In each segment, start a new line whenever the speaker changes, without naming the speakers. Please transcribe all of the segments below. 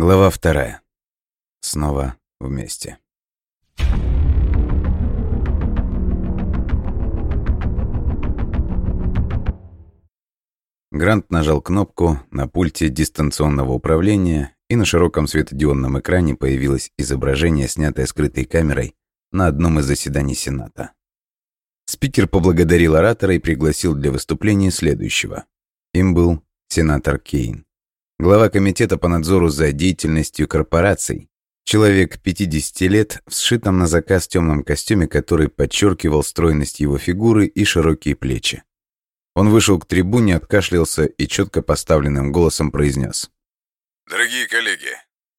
Глава вторая. Снова вместе. Грант нажал кнопку на пульте дистанционного управления, и на широком светодиодном экране появилось изображение, снятое скрытой камерой на одном из заседаний Сената. Спикер поблагодарил оратора и пригласил для выступления следующего. Им был сенатор Кейн, глава комитета по надзору за деятельностью корпораций, человек 50 лет в сшитом на заказ темном костюме, который подчеркивал стройность его фигуры и широкие плечи. Он вышел к трибуне, откашлялся и четко поставленным голосом произнес.
«Дорогие коллеги,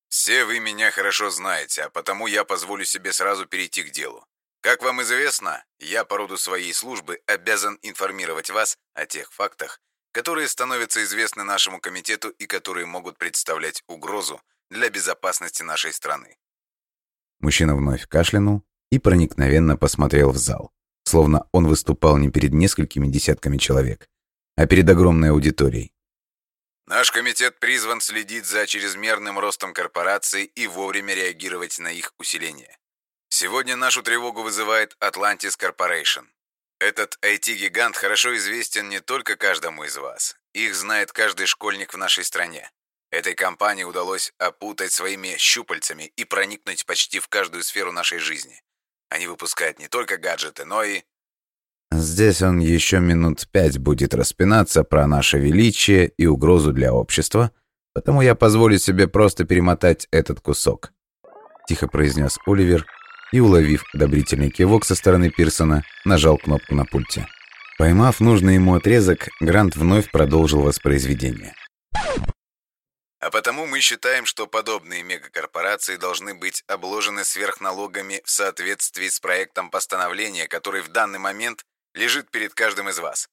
все вы меня хорошо знаете, а потому я позволю себе сразу перейти к делу. Как вам известно, я по роду своей службы обязан информировать вас о тех фактах, которые становятся известны нашему комитету и которые могут представлять угрозу для безопасности нашей страны.
Мужчина вновь кашлянул и проникновенно посмотрел в зал, словно он выступал не перед несколькими десятками человек, а перед огромной аудиторией.
Наш комитет призван следить за чрезмерным ростом корпораций и вовремя реагировать на их усиление. Сегодня нашу тревогу вызывает Atlantis Corporation. Этот IT-гигант хорошо известен не только каждому из вас. Их знает каждый школьник в нашей стране. Этой компании удалось опутать своими щупальцами и проникнуть почти в каждую сферу нашей жизни. Они выпускают не только гаджеты, но и...
Здесь он еще минут пять будет распинаться про наше величие и угрозу для общества, потому я позволю себе просто перемотать этот кусок. Тихо произнес Оливер и, уловив одобрительный кивок со стороны Пирсона, нажал кнопку на пульте. Поймав нужный ему отрезок, Грант вновь продолжил воспроизведение.
А потому мы считаем, что подобные мегакорпорации должны быть обложены сверхналогами в соответствии с проектом постановления, который в данный момент лежит перед каждым из вас.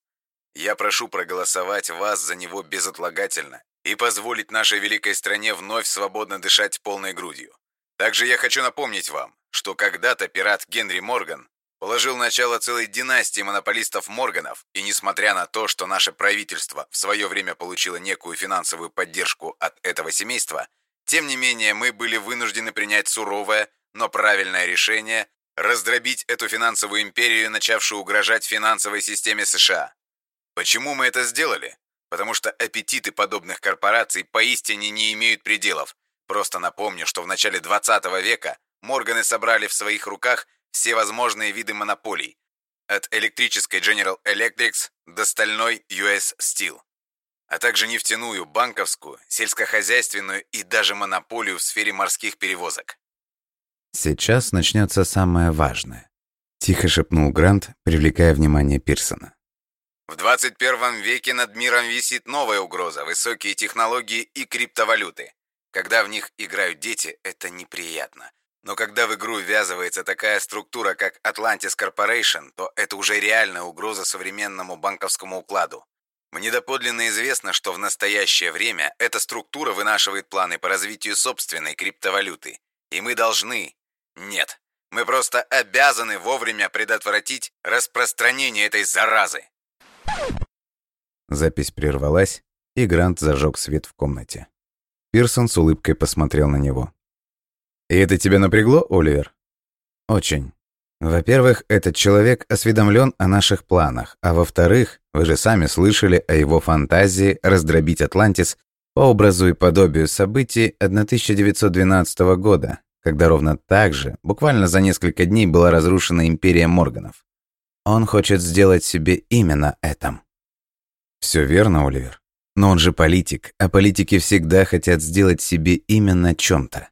Я прошу проголосовать вас за него безотлагательно и позволить нашей великой стране вновь свободно дышать полной грудью. Также я хочу напомнить вам, что когда-то пират Генри Морган положил начало целой династии монополистов Морганов, и несмотря на то, что наше правительство в свое время получило некую финансовую поддержку от этого семейства, тем не менее мы были вынуждены принять суровое, но правильное решение раздробить эту финансовую империю, начавшую угрожать финансовой системе США. Почему мы это сделали? Потому что аппетиты подобных корпораций поистине не имеют пределов. Просто напомню, что в начале 20 века Морганы собрали в своих руках все возможные виды монополий, от электрической General Electric до стальной US Steel, а также нефтяную, банковскую, сельскохозяйственную и даже монополию в сфере морских перевозок.
«Сейчас начнется самое важное», — тихо шепнул Грант, привлекая внимание Пирсона.
В 21 веке над миром висит новая угроза – высокие технологии и криптовалюты. Когда в них играют дети, это неприятно. Но когда в игру ввязывается такая структура, как Atlantis Corporation, то это уже реальная угроза современному банковскому укладу. Мне доподлинно известно, что в настоящее время эта структура вынашивает планы по развитию собственной криптовалюты. И мы должны... Нет, мы просто обязаны вовремя предотвратить распространение этой заразы.
Запись прервалась, и Грант зажег свет в комнате. Пирсон с улыбкой посмотрел на него. И это тебя напрягло, Оливер? Очень. Во-первых, этот человек осведомлен о наших планах, а во-вторых, вы же сами слышали о его фантазии раздробить Атлантис по образу и подобию событий 1912 года, когда ровно так же, буквально за несколько дней, была разрушена империя Морганов. Он хочет сделать себе именно этом. Все верно, Оливер. Но он же политик, а политики всегда хотят сделать себе именно чем-то.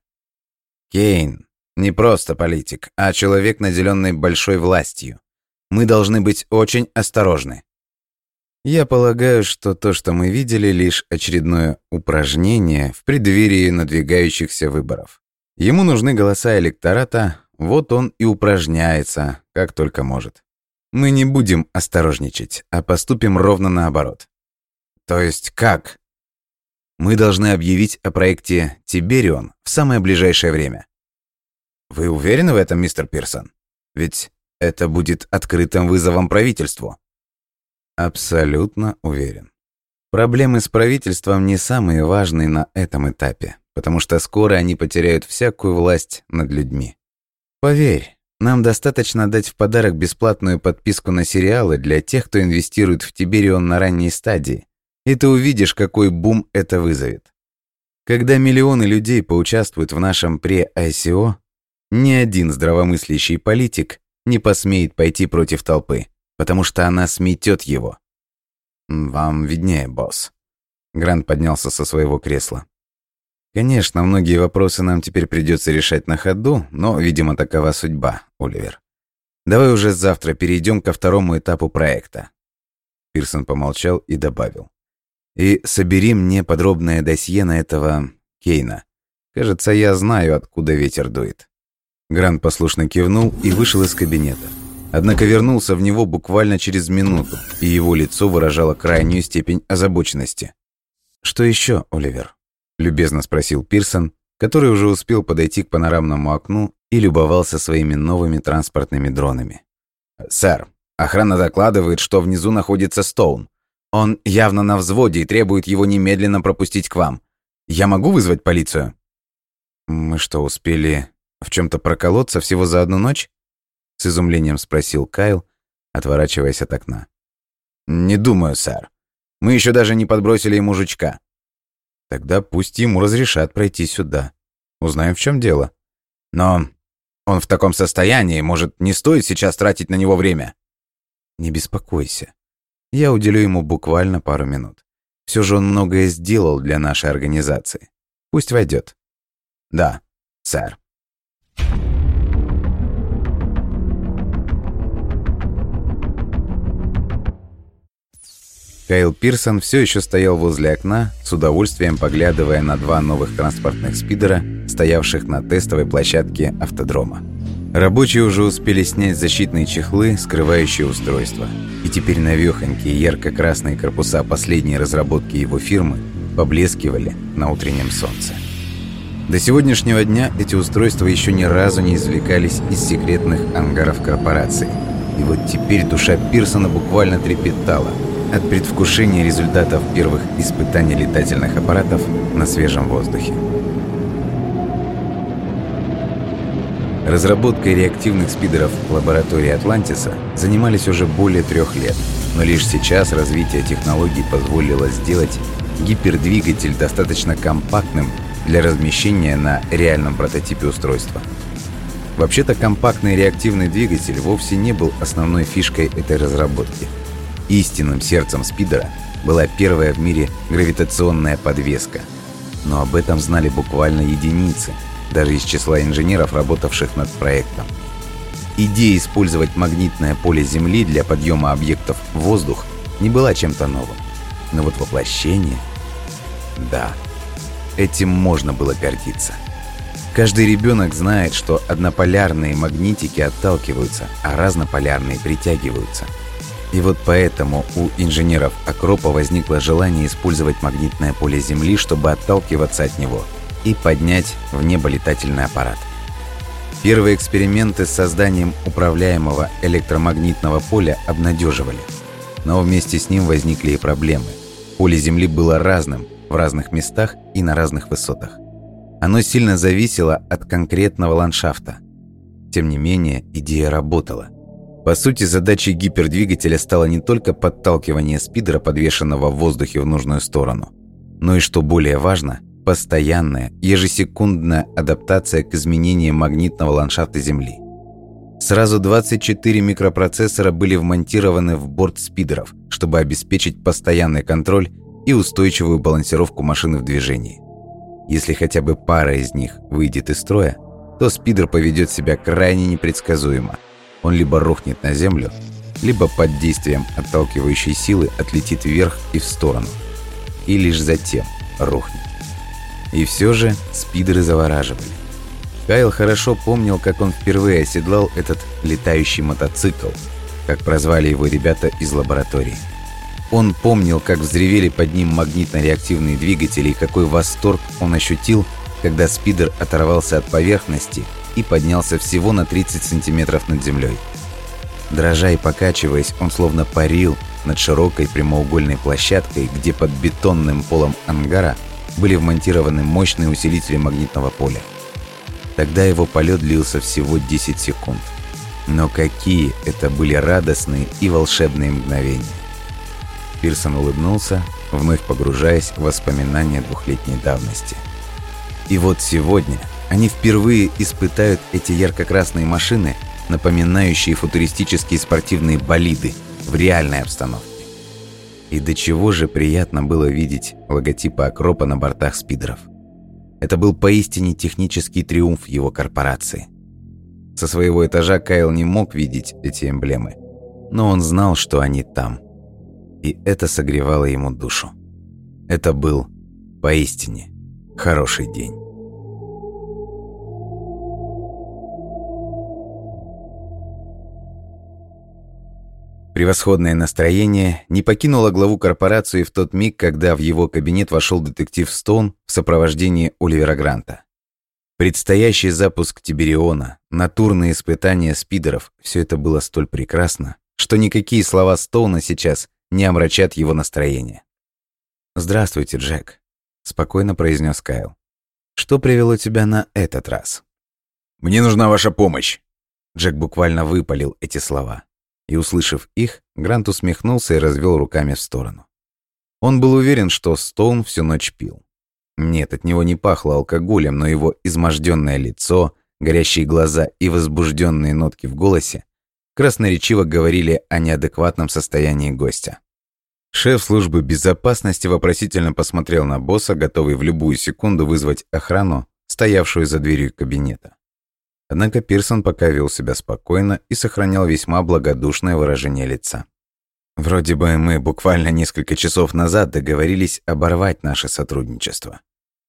Кейн не просто политик, а человек, наделенный большой властью. Мы должны быть очень осторожны. Я полагаю, что то, что мы видели, лишь очередное упражнение в преддверии надвигающихся выборов. Ему нужны голоса электората, вот он и упражняется, как только может. Мы не будем осторожничать, а поступим ровно наоборот. То есть как? Мы должны объявить о проекте «Тиберион» в самое ближайшее время. Вы уверены в этом, мистер Пирсон? Ведь это будет открытым вызовом правительству. Абсолютно уверен. Проблемы с правительством не самые важные на этом этапе. потому что скоро они потеряют всякую власть над людьми. Поверь, нам достаточно дать в подарок бесплатную подписку на сериалы для тех, кто инвестирует в Тиберион на ранней стадии, и ты увидишь, какой бум это вызовет. Когда миллионы людей поучаствуют в нашем пре-ICO, ни один здравомыслящий политик не посмеет пойти против толпы, потому что она сметет его. «Вам виднее, босс». Грант поднялся со своего кресла. «Конечно, многие вопросы нам теперь придется решать на ходу, но, видимо, такова судьба, Оливер. Давай уже завтра перейдем ко второму этапу проекта». Пирсон помолчал и добавил. «И собери мне подробное досье на этого Кейна. Кажется, я знаю, откуда ветер дует». Грант послушно кивнул и вышел из кабинета. Однако вернулся в него буквально через минуту, и его лицо выражало крайнюю степень озабоченности. «Что еще, Оливер?» – любезно спросил Пирсон, который уже успел подойти к панорамному окну и любовался своими новыми транспортными дронами. «Сэр, охрана докладывает, что внизу находится Стоун. Он явно на взводе и требует его немедленно пропустить к вам. Я могу вызвать полицию?» «Мы что, успели в чем-то проколоться всего за одну ночь?» С изумлением спросил Кайл, отворачиваясь от окна. «Не думаю, сэр. Мы еще даже не подбросили ему жучка». «Тогда пусть ему разрешат пройти сюда. Узнаем, в чем дело». «Но он в таком состоянии, может, не стоит сейчас тратить на него время?» «Не беспокойся. Я уделю ему буквально пару минут. Все же он многое сделал для нашей организации. Пусть войдет». «Да, сэр». Кайл Пирсон все еще стоял возле окна, с удовольствием поглядывая на два новых транспортных спидера, стоявших на тестовой площадке автодрома. Рабочие уже успели снять защитные чехлы, скрывающие устройство. И теперь навехонькие ярко-красные корпуса последней разработки его фирмы поблескивали на утреннем солнце. До сегодняшнего дня эти устройства еще ни разу не извлекались из секретных ангаров корпорации. И вот теперь душа Пирсона буквально трепетала – от предвкушения результатов первых испытаний летательных аппаратов на свежем воздухе. Разработкой реактивных спидеров в лаборатории Атлантиса занимались уже более трех лет, но лишь сейчас развитие технологий позволило сделать гипердвигатель достаточно компактным для размещения на реальном прототипе устройства. Вообще-то компактный реактивный двигатель вовсе не был основной фишкой этой разработки – Истинным сердцем спидера была первая в мире гравитационная подвеска. Но об этом знали буквально единицы, даже из числа инженеров, работавших над проектом. Идея использовать магнитное поле Земли для подъема объектов в воздух не была чем-то новым. Но вот воплощение... Да, этим можно было гордиться. Каждый ребенок знает, что однополярные магнитики отталкиваются, а разнополярные притягиваются – и вот поэтому у инженеров Акропа возникло желание использовать магнитное поле Земли, чтобы отталкиваться от него и поднять в небо летательный аппарат. Первые эксперименты с созданием управляемого электромагнитного поля обнадеживали. Но вместе с ним возникли и проблемы. Поле Земли было разным в разных местах и на разных высотах. Оно сильно зависело от конкретного ландшафта. Тем не менее, идея работала. По сути, задачей гипердвигателя стало не только подталкивание спидера, подвешенного в воздухе в нужную сторону, но и, что более важно, постоянная, ежесекундная адаптация к изменениям магнитного ландшафта Земли. Сразу 24 микропроцессора были вмонтированы в борт спидеров, чтобы обеспечить постоянный контроль и устойчивую балансировку машины в движении. Если хотя бы пара из них выйдет из строя, то спидер поведет себя крайне непредсказуемо – он либо рухнет на землю, либо под действием отталкивающей силы отлетит вверх и в сторону. И лишь затем рухнет. И все же спидеры завораживали. Кайл хорошо помнил, как он впервые оседлал этот летающий мотоцикл, как прозвали его ребята из лаборатории. Он помнил, как взревели под ним магнитно-реактивные двигатели и какой восторг он ощутил, когда спидер оторвался от поверхности и поднялся всего на 30 сантиметров над землей. Дрожа и покачиваясь, он словно парил над широкой прямоугольной площадкой, где под бетонным полом ангара были вмонтированы мощные усилители магнитного поля. Тогда его полет длился всего 10 секунд. Но какие это были радостные и волшебные мгновения. Пирсон улыбнулся, вновь погружаясь в воспоминания двухлетней давности. И вот сегодня они впервые испытают эти ярко-красные машины, напоминающие футуристические спортивные болиды в реальной обстановке. И до чего же приятно было видеть логотипы Акропа на бортах спидеров. Это был поистине технический триумф его корпорации. Со своего этажа Кайл не мог видеть эти эмблемы, но он знал, что они там. И это согревало ему душу. Это был поистине хороший день. Превосходное настроение не покинуло главу корпорации в тот миг, когда в его кабинет вошел детектив Стоун в сопровождении Оливера Гранта. Предстоящий запуск Тибериона, натурные испытания спидеров – все это было столь прекрасно, что никакие слова Стоуна сейчас не омрачат его настроение. «Здравствуйте, Джек», – спокойно произнес Кайл. «Что привело тебя на этот раз?»
«Мне нужна ваша помощь»,
Джек буквально выпалил эти слова. И, услышав их, Грант усмехнулся и развел руками в сторону. Он был уверен, что Стоун всю ночь пил. Нет, от него не пахло алкоголем, но его изможденное лицо, горящие глаза и возбужденные нотки в голосе красноречиво говорили о неадекватном состоянии гостя. Шеф службы безопасности вопросительно посмотрел на босса, готовый в любую секунду вызвать охрану, стоявшую за дверью кабинета. Однако Пирсон пока вел себя спокойно и сохранял весьма благодушное выражение лица. «Вроде бы мы буквально несколько часов назад договорились оборвать наше сотрудничество.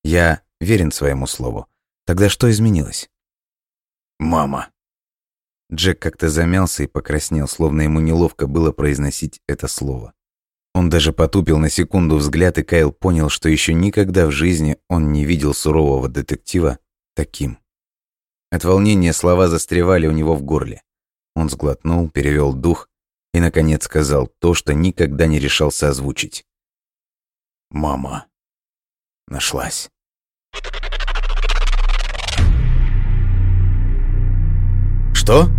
Я верен своему слову. Тогда что изменилось?»
«Мама».
Джек как-то замялся и покраснел, словно ему неловко было произносить это слово. Он даже потупил на секунду взгляд, и Кайл понял, что еще никогда в жизни он не видел сурового детектива таким. От волнения слова застревали у него в горле. Он сглотнул, перевел дух и, наконец, сказал то, что никогда не решался озвучить.
«Мама нашлась».
«Что?»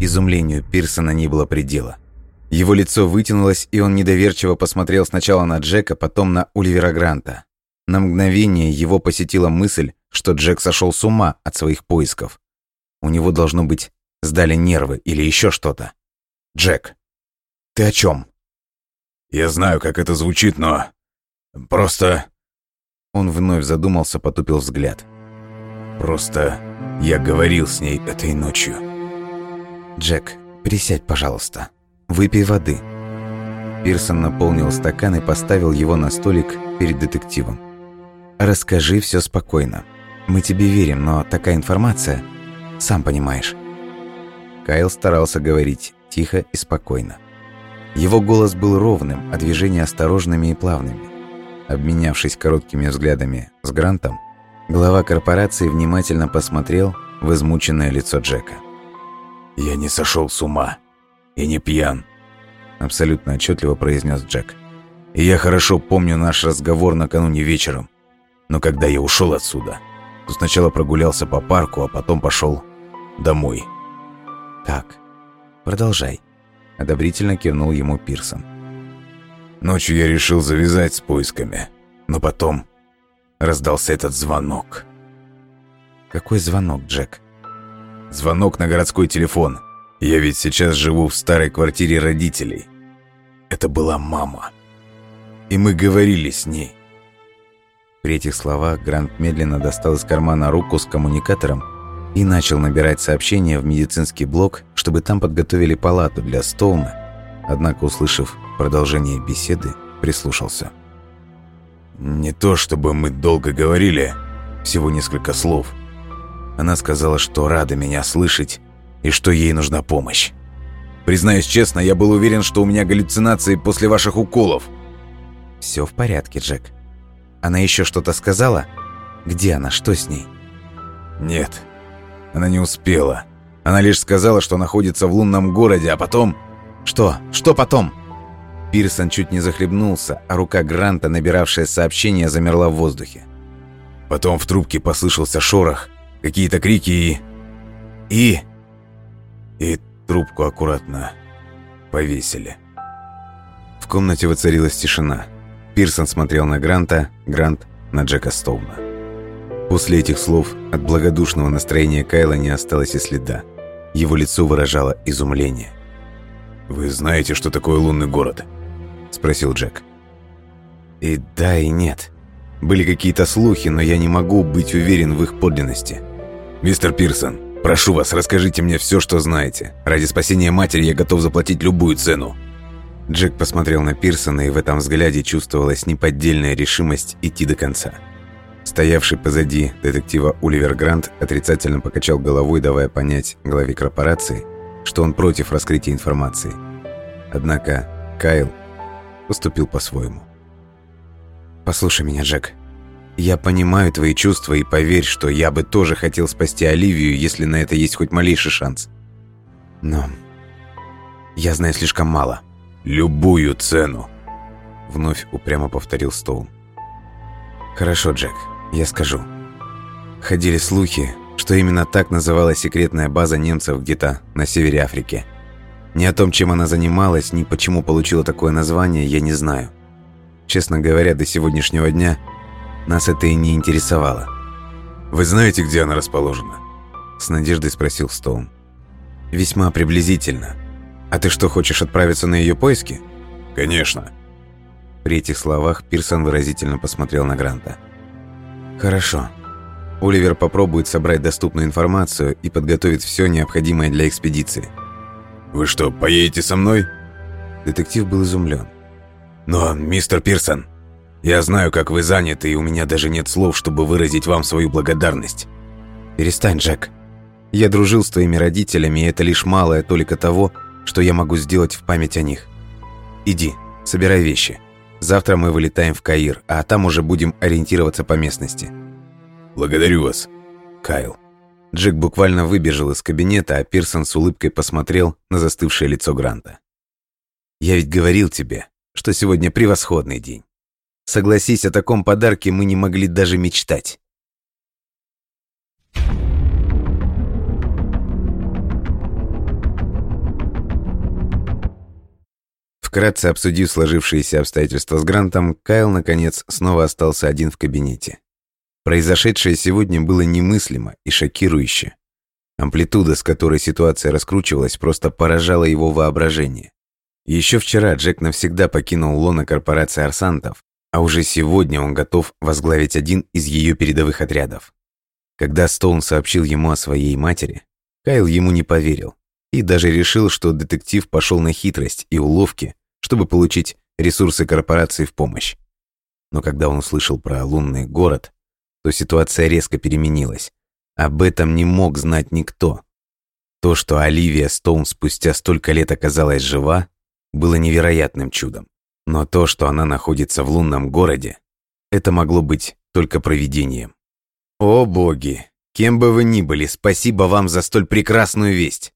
Изумлению Пирсона не было предела. Его лицо вытянулось, и он недоверчиво посмотрел сначала на Джека, потом на Оливера Гранта. На мгновение его посетила мысль, что Джек сошел с ума от своих поисков. У него, должно быть, сдали нервы или еще что-то. «Джек, ты о чем?
«Я знаю, как это звучит, но... Просто...»
Он вновь задумался, потупил взгляд.
«Просто я говорил с ней этой ночью».
«Джек, присядь, пожалуйста. Выпей воды». Пирсон наполнил стакан и поставил его на столик перед детективом. «Расскажи все спокойно. Мы тебе верим, но такая информация, сам понимаешь». Кайл старался говорить тихо и спокойно. Его голос был ровным, а движения осторожными и плавными. Обменявшись короткими взглядами с Грантом, глава корпорации внимательно посмотрел в измученное лицо Джека.
«Я не сошел с ума. И не пьян», —
абсолютно отчетливо произнес Джек.
«И я хорошо помню наш разговор накануне вечером. Но когда я ушел отсюда, сначала прогулялся по парку, а потом пошел домой.
«Так, продолжай», — одобрительно кивнул ему Пирсон.
Ночью я решил завязать с поисками, но потом раздался этот звонок.
«Какой звонок, Джек?»
«Звонок на городской телефон. Я ведь сейчас живу в старой квартире родителей. Это была мама. И мы говорили с ней.
При этих словах Грант медленно достал из кармана руку с коммуникатором и начал набирать сообщение в медицинский блок, чтобы там подготовили палату для Стоуна. Однако, услышав продолжение беседы, прислушался.
«Не то чтобы мы долго говорили, всего несколько слов. Она сказала, что рада меня слышать и что ей нужна помощь. Признаюсь честно, я был уверен, что у меня галлюцинации после ваших уколов».
«Все в порядке, Джек», она еще что-то сказала? Где она? Что с ней?
Нет, она не успела. Она лишь сказала, что находится в лунном городе, а потом...
Что? Что потом? Пирсон чуть не захлебнулся, а рука Гранта, набиравшая сообщение, замерла в воздухе. Потом в трубке послышался шорох, какие-то крики и... И... И трубку аккуратно повесили. В комнате воцарилась тишина. Пирсон смотрел на Гранта, Грант на Джека Стоуна. После этих слов от благодушного настроения Кайла не осталось и следа. Его лицо выражало изумление. «Вы знаете, что такое лунный город?» – спросил Джек. «И да, и нет. Были какие-то слухи, но я не могу быть уверен в их подлинности. Мистер Пирсон, прошу вас, расскажите мне все, что знаете. Ради спасения матери я готов заплатить любую цену». Джек посмотрел на Пирсона, и в этом взгляде чувствовалась неподдельная решимость идти до конца. Стоявший позади детектива Оливер Грант отрицательно покачал головой, давая понять главе корпорации, что он против раскрытия информации. Однако Кайл поступил по-своему. «Послушай меня, Джек. Я понимаю твои чувства и поверь, что я бы тоже хотел спасти Оливию, если на это есть хоть малейший шанс. Но я знаю слишком мало». «Любую цену!» Вновь упрямо повторил Стоун. «Хорошо, Джек, я скажу. Ходили слухи, что именно так называлась секретная база немцев где-то на севере Африки. Ни о том, чем она занималась, ни почему получила такое название, я не знаю. Честно говоря, до сегодняшнего дня нас это и не интересовало. «Вы знаете, где она расположена?» С надеждой спросил Стоун. «Весьма приблизительно. А ты что, хочешь отправиться на ее поиски?» «Конечно». При этих словах Пирсон выразительно посмотрел на Гранта. «Хорошо. Оливер попробует собрать доступную информацию и подготовит все необходимое для экспедиции». «Вы что, поедете со мной?» Детектив был изумлен. «Но, мистер Пирсон, я знаю, как вы заняты, и у меня даже нет слов, чтобы выразить вам свою благодарность». «Перестань, Джек. Я дружил с твоими родителями, и это лишь малая толика того, что я могу сделать в память о них. Иди, собирай вещи. Завтра мы вылетаем в Каир, а там уже будем ориентироваться по местности. Благодарю вас, Кайл. Джек буквально выбежал из кабинета, а Пирсон с улыбкой посмотрел на застывшее лицо Гранта. «Я ведь говорил тебе, что сегодня превосходный день. Согласись, о таком подарке мы не могли даже мечтать». Вкратце обсудив сложившиеся обстоятельства с Грантом, Кайл, наконец, снова остался один в кабинете. Произошедшее сегодня было немыслимо и шокирующе. Амплитуда, с которой ситуация раскручивалась, просто поражала его воображение. Еще вчера Джек навсегда покинул лона корпорации Арсантов, а уже сегодня он готов возглавить один из ее передовых отрядов. Когда Стоун сообщил ему о своей матери, Кайл ему не поверил и даже решил, что детектив пошел на хитрость и уловки, чтобы получить ресурсы корпорации в помощь. Но когда он услышал про лунный город, то ситуация резко переменилась. Об этом не мог знать никто. То, что Оливия Стоун спустя столько лет оказалась жива, было невероятным чудом. Но то, что она находится в лунном городе, это могло быть только провидением. О боги! Кем бы вы ни были, спасибо вам за столь прекрасную весть!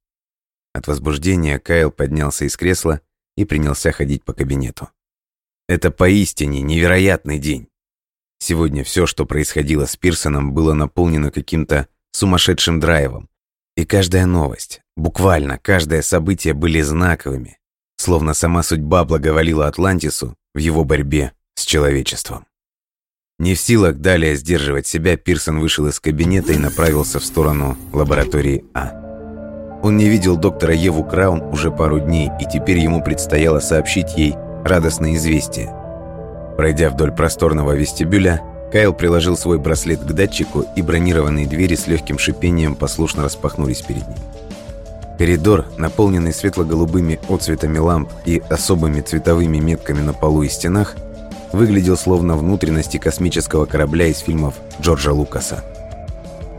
От возбуждения Кайл поднялся из кресла и принялся ходить по кабинету. Это поистине невероятный день. Сегодня все, что происходило с Пирсоном, было наполнено каким-то сумасшедшим драйвом. И каждая новость, буквально каждое событие были знаковыми, словно сама судьба благоволила Атлантису в его борьбе с человечеством. Не в силах далее сдерживать себя, Пирсон вышел из кабинета и направился в сторону лаборатории А. Он не видел доктора Еву Краун уже пару дней, и теперь ему предстояло сообщить ей радостное известие. Пройдя вдоль просторного вестибюля, Кайл приложил свой браслет к датчику, и бронированные двери с легким шипением послушно распахнулись перед ним. Коридор, наполненный светло-голубыми отцветами ламп и особыми цветовыми метками на полу и стенах, выглядел словно внутренности космического корабля из фильмов Джорджа Лукаса.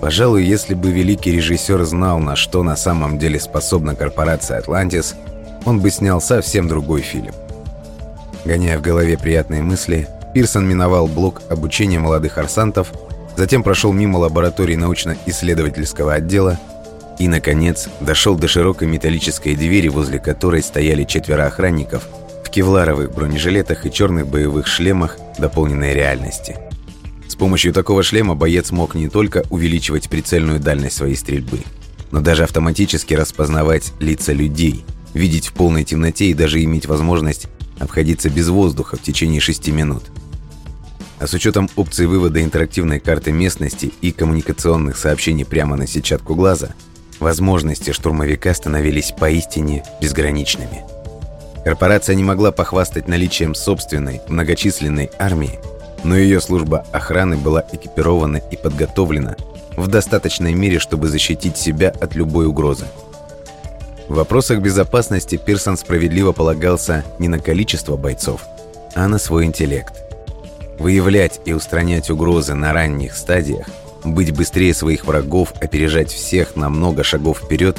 Пожалуй, если бы великий режиссер знал, на что на самом деле способна корпорация «Атлантис», он бы снял совсем другой фильм. Гоняя в голове приятные мысли, Пирсон миновал блок обучения молодых арсантов, затем прошел мимо лаборатории научно-исследовательского отдела и, наконец, дошел до широкой металлической двери, возле которой стояли четверо охранников в кевларовых бронежилетах и черных боевых шлемах дополненной реальности. С помощью такого шлема боец мог не только увеличивать прицельную дальность своей стрельбы, но даже автоматически распознавать лица людей, видеть в полной темноте и даже иметь возможность обходиться без воздуха в течение 6 минут. А с учетом опции вывода интерактивной карты местности и коммуникационных сообщений прямо на сетчатку глаза, возможности штурмовика становились поистине безграничными. Корпорация не могла похвастать наличием собственной многочисленной армии, но ее служба охраны была экипирована и подготовлена в достаточной мере, чтобы защитить себя от любой угрозы. В вопросах безопасности Пирсон справедливо полагался не на количество бойцов, а на свой интеллект. Выявлять и устранять угрозы на ранних стадиях, быть быстрее своих врагов, опережать всех на много шагов вперед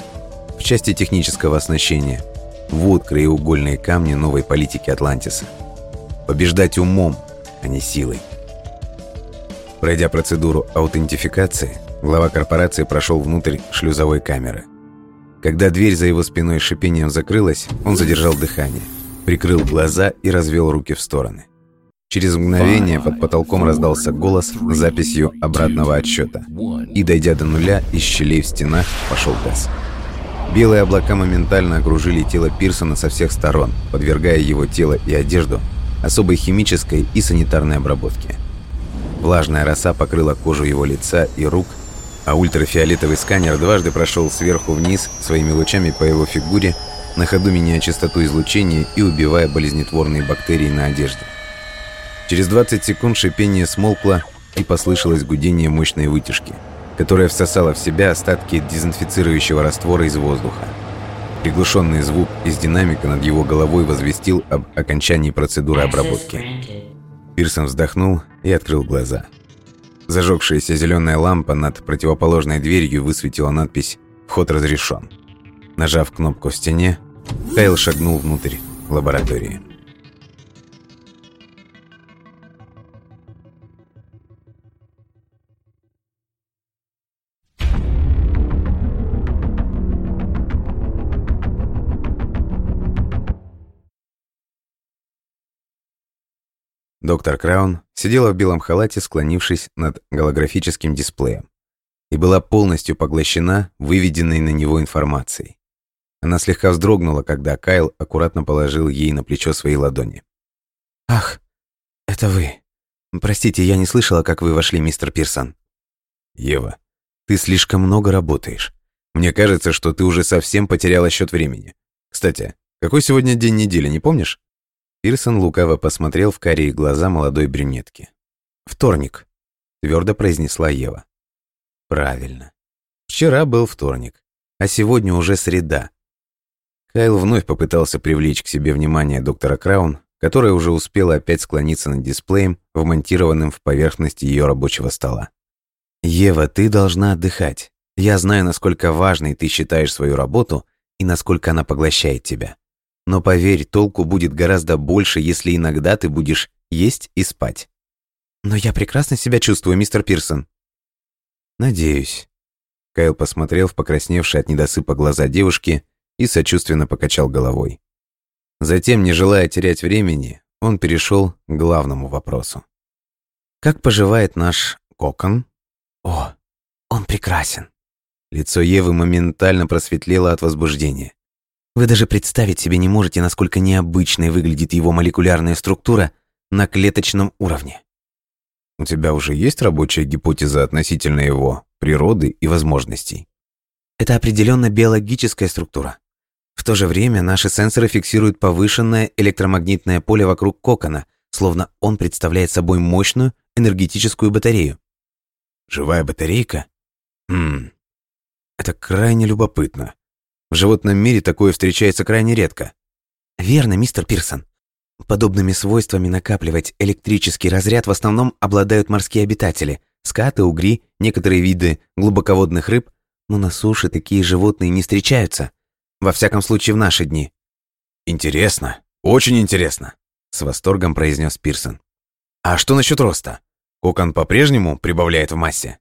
в части технического оснащения – вот краеугольные камни новой политики Атлантиса. Побеждать умом, а не силой. Пройдя процедуру аутентификации, глава корпорации прошел внутрь шлюзовой камеры. Когда дверь за его спиной шипением закрылась, он задержал дыхание, прикрыл глаза и развел руки в стороны. Через мгновение под потолком раздался голос с записью обратного отсчета. И, дойдя до нуля, из щелей в стенах пошел газ. Белые облака моментально окружили тело Пирсона со всех сторон, подвергая его тело и одежду особой химической и санитарной обработке. Влажная роса покрыла кожу его лица и рук, а ультрафиолетовый сканер дважды прошел сверху вниз своими лучами по его фигуре, на ходу меняя частоту излучения и убивая болезнетворные бактерии на одежде. Через 20 секунд шипение смолкло и послышалось гудение мощной вытяжки – которая всосала в себя остатки дезинфицирующего раствора из воздуха. Приглушенный звук из динамика над его головой возвестил об окончании процедуры обработки. Пирсон вздохнул и открыл глаза. Зажегшаяся зеленая лампа над противоположной дверью высветила надпись «Вход разрешен». Нажав кнопку в стене, Кайл шагнул внутрь лаборатории. Доктор Краун сидела в белом халате, склонившись над голографическим дисплеем, и была полностью поглощена выведенной на него информацией. Она слегка вздрогнула, когда Кайл аккуратно положил ей на плечо свои ладони. «Ах, это вы. Простите, я не слышала, как вы вошли, мистер Пирсон». «Ева, ты слишком много работаешь. Мне кажется, что ты уже совсем потеряла счет времени. Кстати, какой сегодня день недели, не помнишь?» Пирсон лукаво посмотрел в карие глаза молодой брюнетки. «Вторник», — твердо произнесла Ева. «Правильно. Вчера был вторник, а сегодня уже среда». Кайл вновь попытался привлечь к себе внимание доктора Краун, которая уже успела опять склониться над дисплеем, вмонтированным в поверхность ее рабочего стола. «Ева, ты должна отдыхать. Я знаю, насколько важной ты считаешь свою работу и насколько она поглощает тебя. Но поверь, толку будет гораздо больше, если иногда ты будешь есть и спать. Но я прекрасно себя чувствую, мистер Пирсон. Надеюсь. Кайл посмотрел в покрасневшие от недосыпа глаза девушки и сочувственно покачал головой. Затем, не желая терять времени, он перешел к главному вопросу. «Как поживает наш кокон?» «О, он прекрасен!» Лицо Евы моментально просветлело от возбуждения. Вы даже представить себе не можете, насколько необычной выглядит его молекулярная структура на клеточном уровне. У тебя уже есть рабочая гипотеза относительно его природы и возможностей? Это определенно биологическая структура. В то же время наши сенсоры фиксируют повышенное электромагнитное поле вокруг кокона, словно он представляет собой мощную энергетическую батарею. Живая батарейка? Хм. Это крайне любопытно. В животном мире такое встречается крайне редко. Верно, мистер Пирсон. Подобными свойствами накапливать электрический разряд в основном обладают морские обитатели, скаты, угри, некоторые виды глубоководных рыб, но на суше такие животные не встречаются. Во всяком случае, в наши дни. Интересно, очень интересно, с восторгом произнес Пирсон. А что насчет роста? Кокон по-прежнему прибавляет в массе?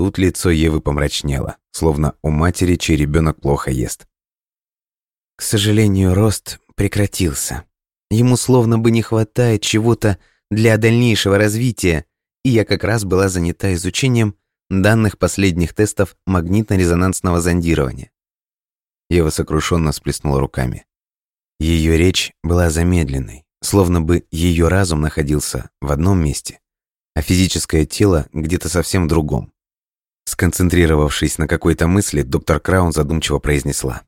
Тут лицо Евы помрачнело, словно у матери, чей ребенок плохо ест. К сожалению, рост прекратился. Ему словно бы не хватает чего-то для дальнейшего развития, и я как раз была занята изучением данных последних тестов магнитно-резонансного зондирования. Ева сокрушенно сплеснула руками. Ее речь была замедленной, словно бы ее разум находился в одном месте, а физическое тело где-то совсем в другом. Сконцентрировавшись на какой-то мысли, доктор Краун задумчиво произнесла.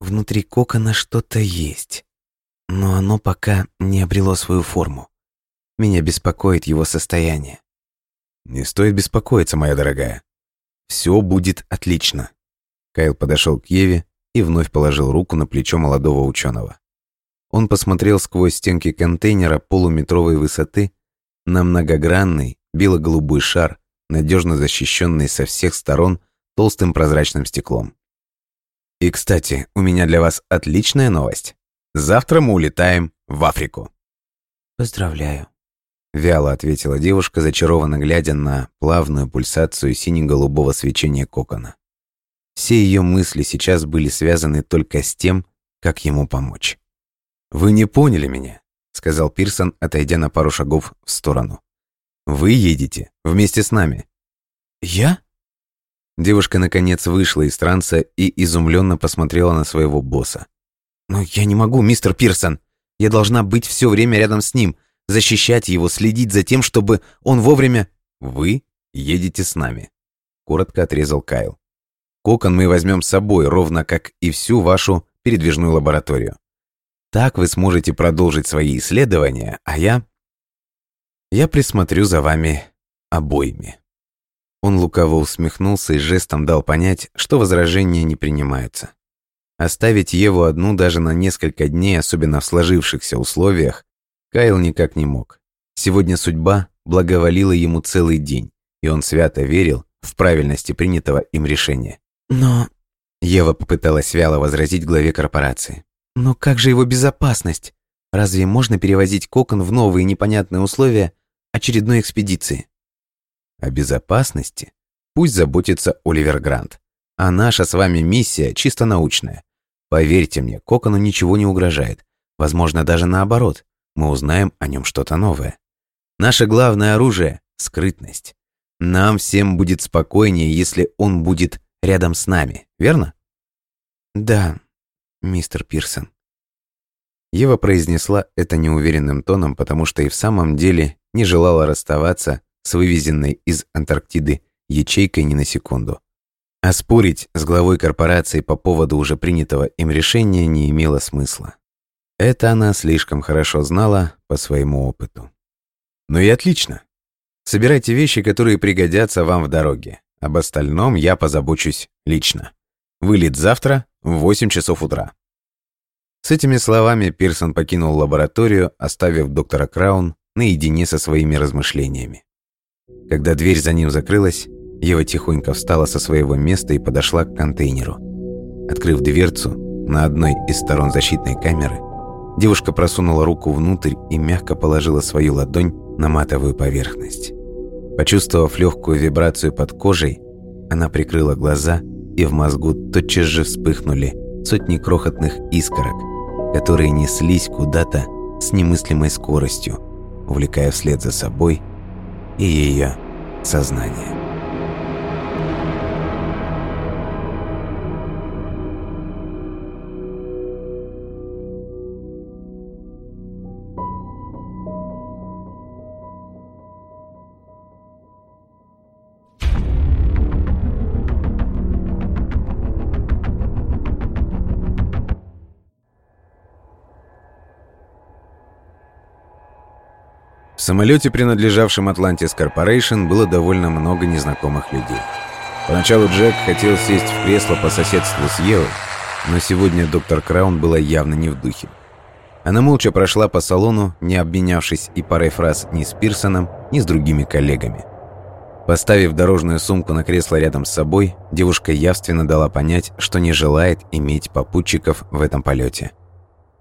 «Внутри кокона что-то есть, но оно пока не обрело свою форму. Меня беспокоит его состояние». «Не стоит беспокоиться, моя дорогая. Все будет отлично». Кайл подошел к Еве и вновь положил руку на плечо молодого ученого. Он посмотрел сквозь стенки контейнера полуметровой высоты на многогранный бело-голубой шар, надежно защищенный со всех сторон толстым прозрачным стеклом. И, кстати, у меня для вас отличная новость. Завтра мы улетаем в Африку. Поздравляю. Вяло ответила девушка, зачарованно глядя на плавную пульсацию сине-голубого свечения кокона. Все ее мысли сейчас были связаны только с тем, как ему помочь. «Вы не поняли меня», — сказал Пирсон, отойдя на пару шагов в сторону. Вы едете вместе с нами». «Я?» Девушка, наконец, вышла из транса и изумленно посмотрела на своего босса. «Но я не могу, мистер Пирсон. Я должна быть все время рядом с ним, защищать его, следить за тем, чтобы он вовремя...» «Вы едете с нами», — коротко отрезал Кайл. «Кокон мы возьмем с собой, ровно как и всю вашу передвижную лабораторию. Так вы сможете продолжить свои исследования, а я я присмотрю за вами обоими». Он лукаво усмехнулся и жестом дал понять, что возражения не принимаются. Оставить Еву одну даже на несколько дней, особенно в сложившихся условиях, Кайл никак не мог. Сегодня судьба благоволила ему целый день, и он свято верил в правильности принятого им решения. «Но...» Ева попыталась вяло возразить главе корпорации. «Но как же его безопасность? Разве можно перевозить кокон в новые непонятные условия очередной экспедиции. О безопасности пусть заботится Оливер Грант, а наша с вами миссия чисто научная. Поверьте мне, Кокону ничего не угрожает. Возможно, даже наоборот. Мы узнаем о нем что-то новое. Наше главное оружие — скрытность. Нам всем будет спокойнее, если он будет рядом с нами, верно? Да, мистер Пирсон. Ева произнесла это неуверенным тоном, потому что и в самом деле не желала расставаться с вывезенной из Антарктиды ячейкой ни на секунду. А спорить с главой корпорации по поводу уже принятого им решения не имело смысла. Это она слишком хорошо знала по своему опыту. Ну и отлично. Собирайте вещи, которые пригодятся вам в дороге. Об остальном я позабочусь лично. Вылет завтра в 8 часов утра. С этими словами Пирсон покинул лабораторию, оставив доктора Краун наедине со своими размышлениями. Когда дверь за ним закрылась, Ева тихонько встала со своего места и подошла к контейнеру. Открыв дверцу на одной из сторон защитной камеры, девушка просунула руку внутрь и мягко положила свою ладонь на матовую поверхность. Почувствовав легкую вибрацию под кожей, она прикрыла глаза, и в мозгу тотчас же вспыхнули сотни крохотных искорок, которые неслись куда-то с немыслимой скоростью, увлекая вслед за собой и ее сознание. Самолете, принадлежавшем Atlantis Corporation, было довольно много незнакомых людей. Поначалу Джек хотел сесть в кресло по соседству с Евой, но сегодня доктор Краун была явно не в духе. Она молча прошла по салону, не обменявшись и парой фраз ни с Пирсоном, ни с другими коллегами. Поставив дорожную сумку на кресло рядом с собой, девушка явственно дала понять, что не желает иметь попутчиков в этом полете.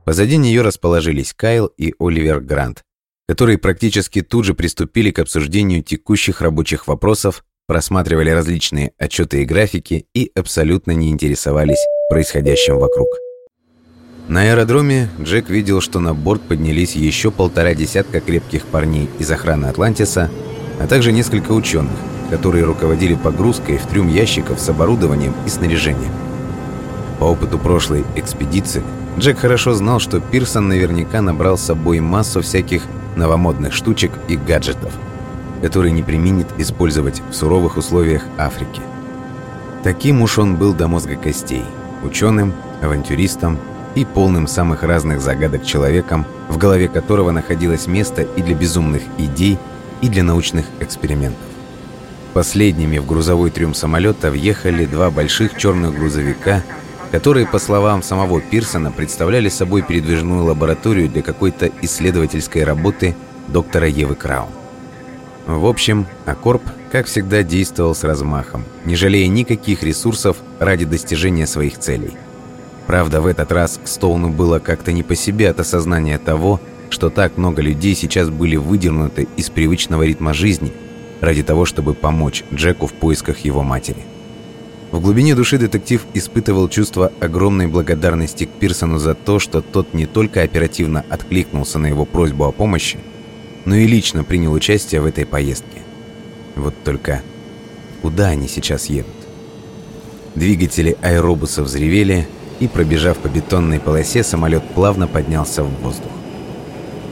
Позади нее расположились Кайл и Оливер Грант, которые практически тут же приступили к обсуждению текущих рабочих вопросов, просматривали различные отчеты и графики и абсолютно не интересовались происходящим вокруг. На аэродроме Джек видел, что на борт поднялись еще полтора десятка крепких парней из охраны Атлантиса, а также несколько ученых, которые руководили погрузкой в трюм ящиков с оборудованием и снаряжением. По опыту прошлой экспедиции Джек хорошо знал, что Пирсон наверняка набрал с собой массу всяких новомодных штучек и гаджетов, которые не применит использовать в суровых условиях Африки. Таким уж он был до мозга костей – ученым, авантюристом и полным самых разных загадок человеком, в голове которого находилось место и для безумных идей, и для научных экспериментов. Последними в грузовой трюм самолета въехали два больших черных грузовика, которые, по словам самого Пирсона, представляли собой передвижную лабораторию для какой-то исследовательской работы доктора Евы Краун. В общем, Акорп, как всегда, действовал с размахом, не жалея никаких ресурсов ради достижения своих целей. Правда, в этот раз Стоуну было как-то не по себе от осознания того, что так много людей сейчас были выдернуты из привычного ритма жизни ради того, чтобы помочь Джеку в поисках его матери. В глубине души детектив испытывал чувство огромной благодарности к Пирсону за то, что тот не только оперативно откликнулся на его просьбу о помощи, но и лично принял участие в этой поездке. Вот только куда они сейчас едут? Двигатели аэробуса взревели, и, пробежав по бетонной полосе, самолет плавно поднялся в воздух.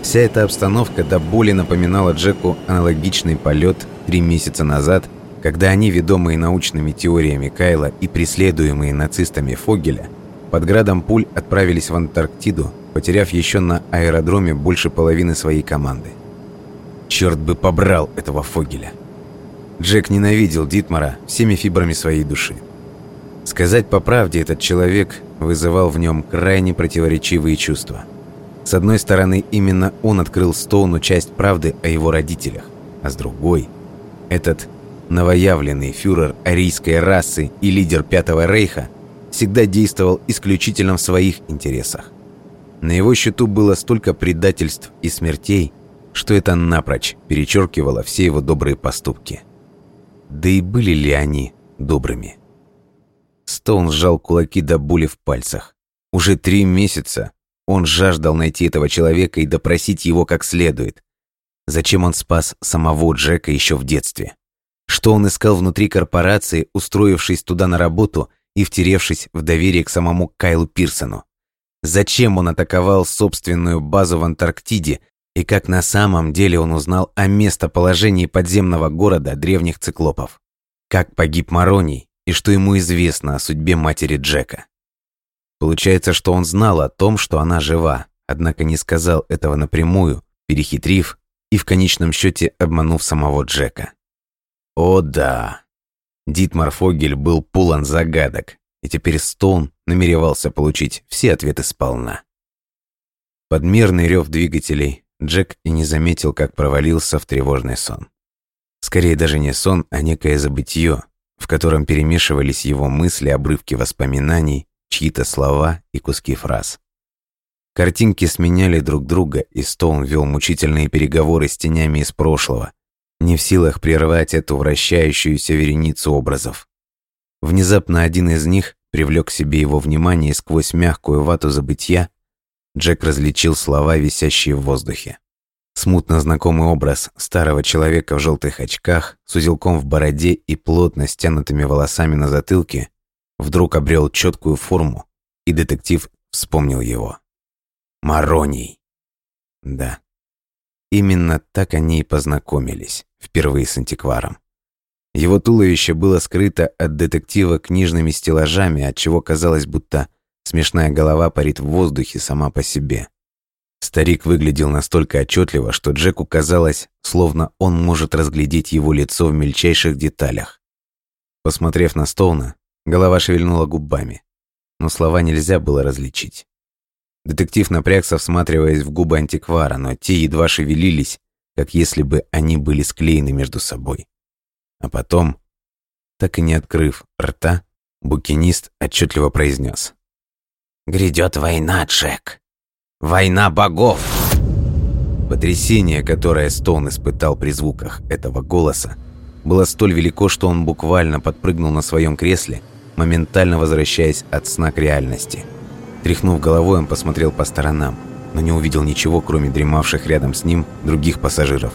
Вся эта обстановка до боли напоминала Джеку аналогичный полет три месяца назад, когда они, ведомые научными теориями Кайла и преследуемые нацистами Фогеля, под градом пуль отправились в Антарктиду, потеряв еще на аэродроме больше половины своей команды. Черт бы побрал этого Фогеля. Джек ненавидел Дитмара всеми фибрами своей души. Сказать по правде, этот человек вызывал в нем крайне противоречивые чувства – с одной стороны, именно он открыл Стоуну часть правды о его родителях, а с другой – этот новоявленный фюрер арийской расы и лидер Пятого Рейха всегда действовал исключительно в своих интересах. На его счету было столько предательств и смертей, что это напрочь перечеркивало все его добрые поступки. Да и были ли они добрыми? Стоун сжал кулаки до боли в пальцах. Уже три месяца он жаждал найти этого человека и допросить его как следует. Зачем он спас самого Джека еще в детстве? Что он искал внутри корпорации, устроившись туда на работу и втеревшись в доверие к самому Кайлу Пирсону? Зачем он атаковал собственную базу в Антарктиде и как на самом деле он узнал о местоположении подземного города древних циклопов? Как погиб Мароний и что ему известно о судьбе матери Джека? Получается, что он знал о том, что она жива, однако не сказал этого напрямую, перехитрив и в конечном счете обманув самого Джека. О да! Дитмар Фогель был полон загадок, и теперь Стоун намеревался получить все ответы сполна. Подмерный рев двигателей Джек и не заметил, как провалился в тревожный сон. Скорее даже не сон, а некое забытье, в котором перемешивались его мысли, обрывки воспоминаний чьи-то слова и куски фраз. Картинки сменяли друг друга, и Стоун вел мучительные переговоры с тенями из прошлого, не в силах прервать эту вращающуюся вереницу образов. Внезапно один из них привлек к себе его внимание, и сквозь мягкую вату забытья Джек различил слова, висящие в воздухе. Смутно знакомый образ старого человека в желтых очках, с узелком в бороде и плотно стянутыми волосами на затылке вдруг обрел четкую форму, и детектив вспомнил его. Мароний. Да. Именно так они и познакомились, впервые с антикваром. Его туловище было скрыто от детектива книжными стеллажами, отчего казалось, будто смешная голова парит в воздухе сама по себе. Старик выглядел настолько отчетливо, что Джеку казалось, словно он может разглядеть его лицо в мельчайших деталях. Посмотрев на Стоуна, Голова шевельнула губами, но слова нельзя было различить. Детектив напрягся, всматриваясь в губы антиквара, но те едва шевелились, как если бы они были склеены между собой. А потом, так и не открыв рта, букинист отчетливо произнес. «Грядет война, Джек! Война богов!» Потрясение, которое Стоун испытал при звуках этого голоса, было столь велико, что он буквально подпрыгнул на своем кресле – моментально возвращаясь от сна к реальности. Тряхнув головой, он посмотрел по сторонам, но не увидел ничего, кроме дремавших рядом с ним других пассажиров.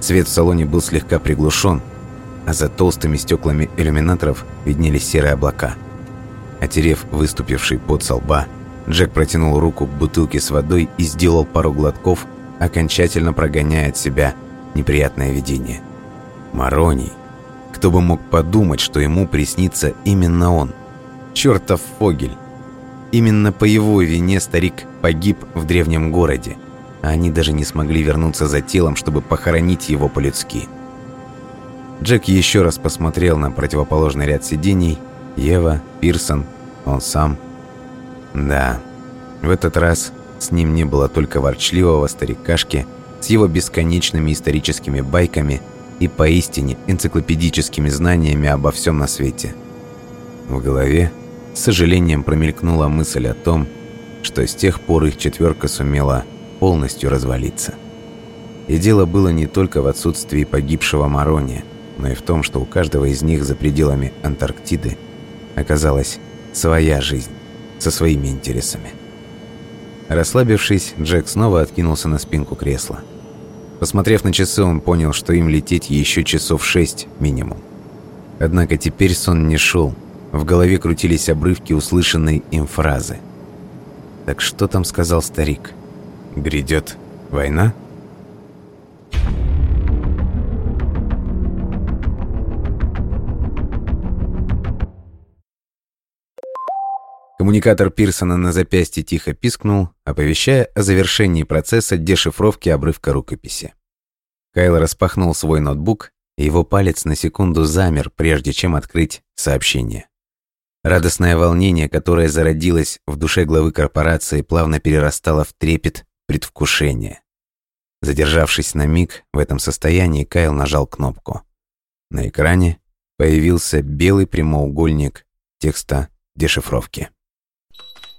Свет в салоне был слегка приглушен, а за толстыми стеклами иллюминаторов виднелись серые облака. Отерев выступивший пот со лба, Джек протянул руку к бутылке с водой и сделал пару глотков, окончательно прогоняя от себя неприятное видение. Мароний. Кто бы мог подумать, что ему приснится именно он. Чертов Фогель. Именно по его вине старик погиб в древнем городе, а они даже не смогли вернуться за телом, чтобы похоронить его по-людски. Джек еще раз посмотрел на противоположный ряд сидений. Ева, Пирсон, он сам. Да, в этот раз с ним не было только ворчливого старикашки с его бесконечными историческими байками и поистине энциклопедическими знаниями обо всем на свете. В голове с сожалением промелькнула мысль о том, что с тех пор их четверка сумела полностью развалиться. И дело было не только в отсутствии погибшего Марония, но и в том, что у каждого из них за пределами Антарктиды оказалась своя жизнь со своими интересами. Расслабившись, Джек снова откинулся на спинку кресла. Посмотрев на часы, он понял, что им лететь еще часов шесть минимум. Однако теперь сон не шел. В голове крутились обрывки услышанной им фразы. «Так что там сказал старик? Грядет война?» Коммуникатор Пирсона на запястье тихо пискнул, оповещая о завершении процесса дешифровки обрывка рукописи. Кайл распахнул свой ноутбук, и его палец на секунду замер, прежде чем открыть сообщение. Радостное волнение, которое зародилось в душе главы корпорации, плавно перерастало в трепет предвкушения. Задержавшись на миг в этом состоянии, Кайл нажал кнопку. На экране появился белый прямоугольник текста дешифровки.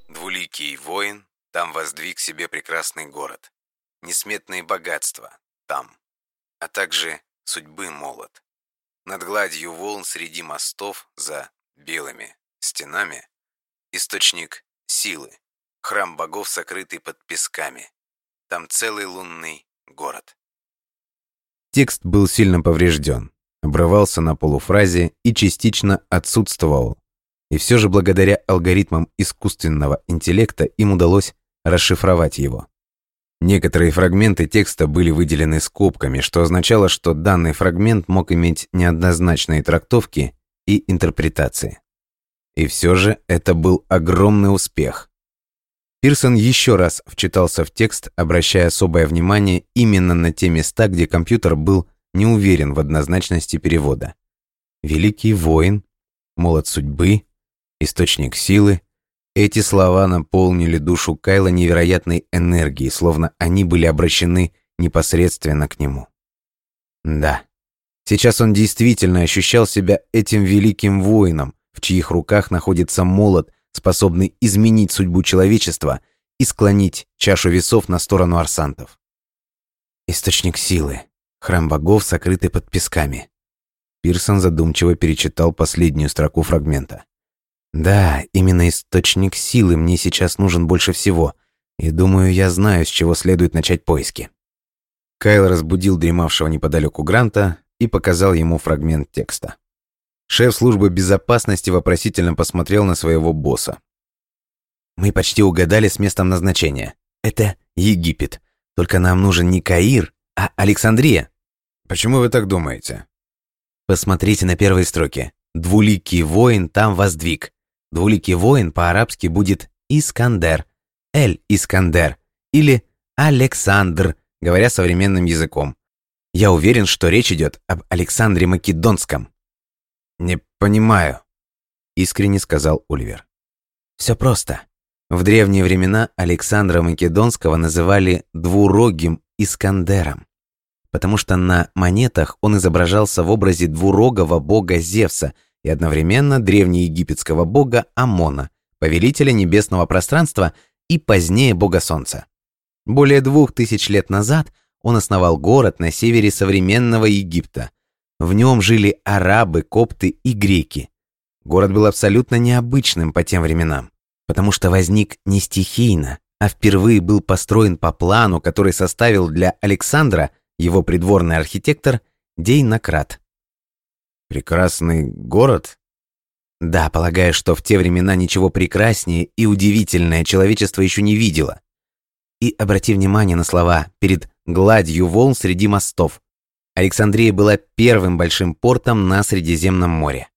Двуликий воин, там воздвиг себе прекрасный город. Несметные богатства, там. А также судьбы молот. Над гладью волн среди мостов за белыми стенами источник силы, храм богов, сокрытый под песками. Там целый лунный город.
Текст был сильно поврежден, обрывался на полуфразе и частично отсутствовал, и все же благодаря алгоритмам искусственного интеллекта им удалось расшифровать его. Некоторые фрагменты текста были выделены скобками, что означало, что данный фрагмент мог иметь неоднозначные трактовки и интерпретации. И все же это был огромный успех. Пирсон еще раз вчитался в текст, обращая особое внимание именно на те места, где компьютер был не уверен в однозначности перевода. «Великий воин», «Молот судьбы», источник силы. Эти слова наполнили душу Кайла невероятной энергией, словно они были обращены непосредственно к нему. Да, сейчас он действительно ощущал себя этим великим воином, в чьих руках находится молот, способный изменить судьбу человечества и склонить чашу весов на сторону арсантов. Источник силы. Храм богов, сокрытый под песками. Пирсон задумчиво перечитал последнюю строку фрагмента. Да, именно источник силы мне сейчас нужен больше всего, и думаю, я знаю, с чего следует начать поиски. Кайл разбудил дремавшего неподалеку Гранта и показал ему фрагмент текста. Шеф службы безопасности вопросительно посмотрел на своего босса. «Мы почти угадали с местом назначения. Это Египет. Только нам нужен не Каир, а Александрия».
«Почему вы так думаете?»
«Посмотрите на первые строки. Двуликий воин там воздвиг. Двуликий воин по-арабски будет Искандер, Эль-Искандер или Александр, говоря современным языком. Я уверен, что речь идет об Александре Македонском.
«Не понимаю», —
искренне сказал Ульвер. «Все просто. В древние времена Александра Македонского называли двурогим Искандером, потому что на монетах он изображался в образе двурогого бога Зевса — и одновременно древнеегипетского бога Амона, повелителя небесного пространства и позднее бога Солнца. Более двух тысяч лет назад он основал город на севере современного Египта. В нем жили арабы, копты и греки. Город был абсолютно необычным по тем временам. потому что возник не стихийно, а впервые был построен по плану, который составил для Александра, его придворный архитектор, Дейнакрат.
«Прекрасный город?»
Да, полагаю, что в те времена ничего прекраснее и удивительное человечество еще не видело. И обрати внимание на слова «перед гладью волн среди мостов». Александрия была первым большим портом на Средиземном море.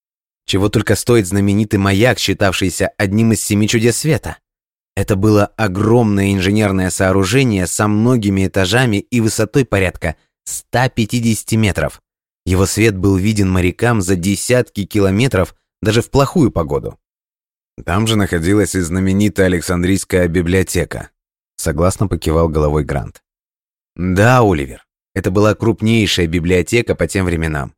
Чего только стоит знаменитый маяк, считавшийся одним из семи чудес света. Это было огромное инженерное сооружение со многими этажами и высотой порядка 150 метров. Его свет был виден морякам за десятки километров даже в плохую погоду.
Там же находилась и знаменитая Александрийская библиотека.
Согласно покивал головой Грант. Да, Оливер, это была крупнейшая библиотека по тем временам.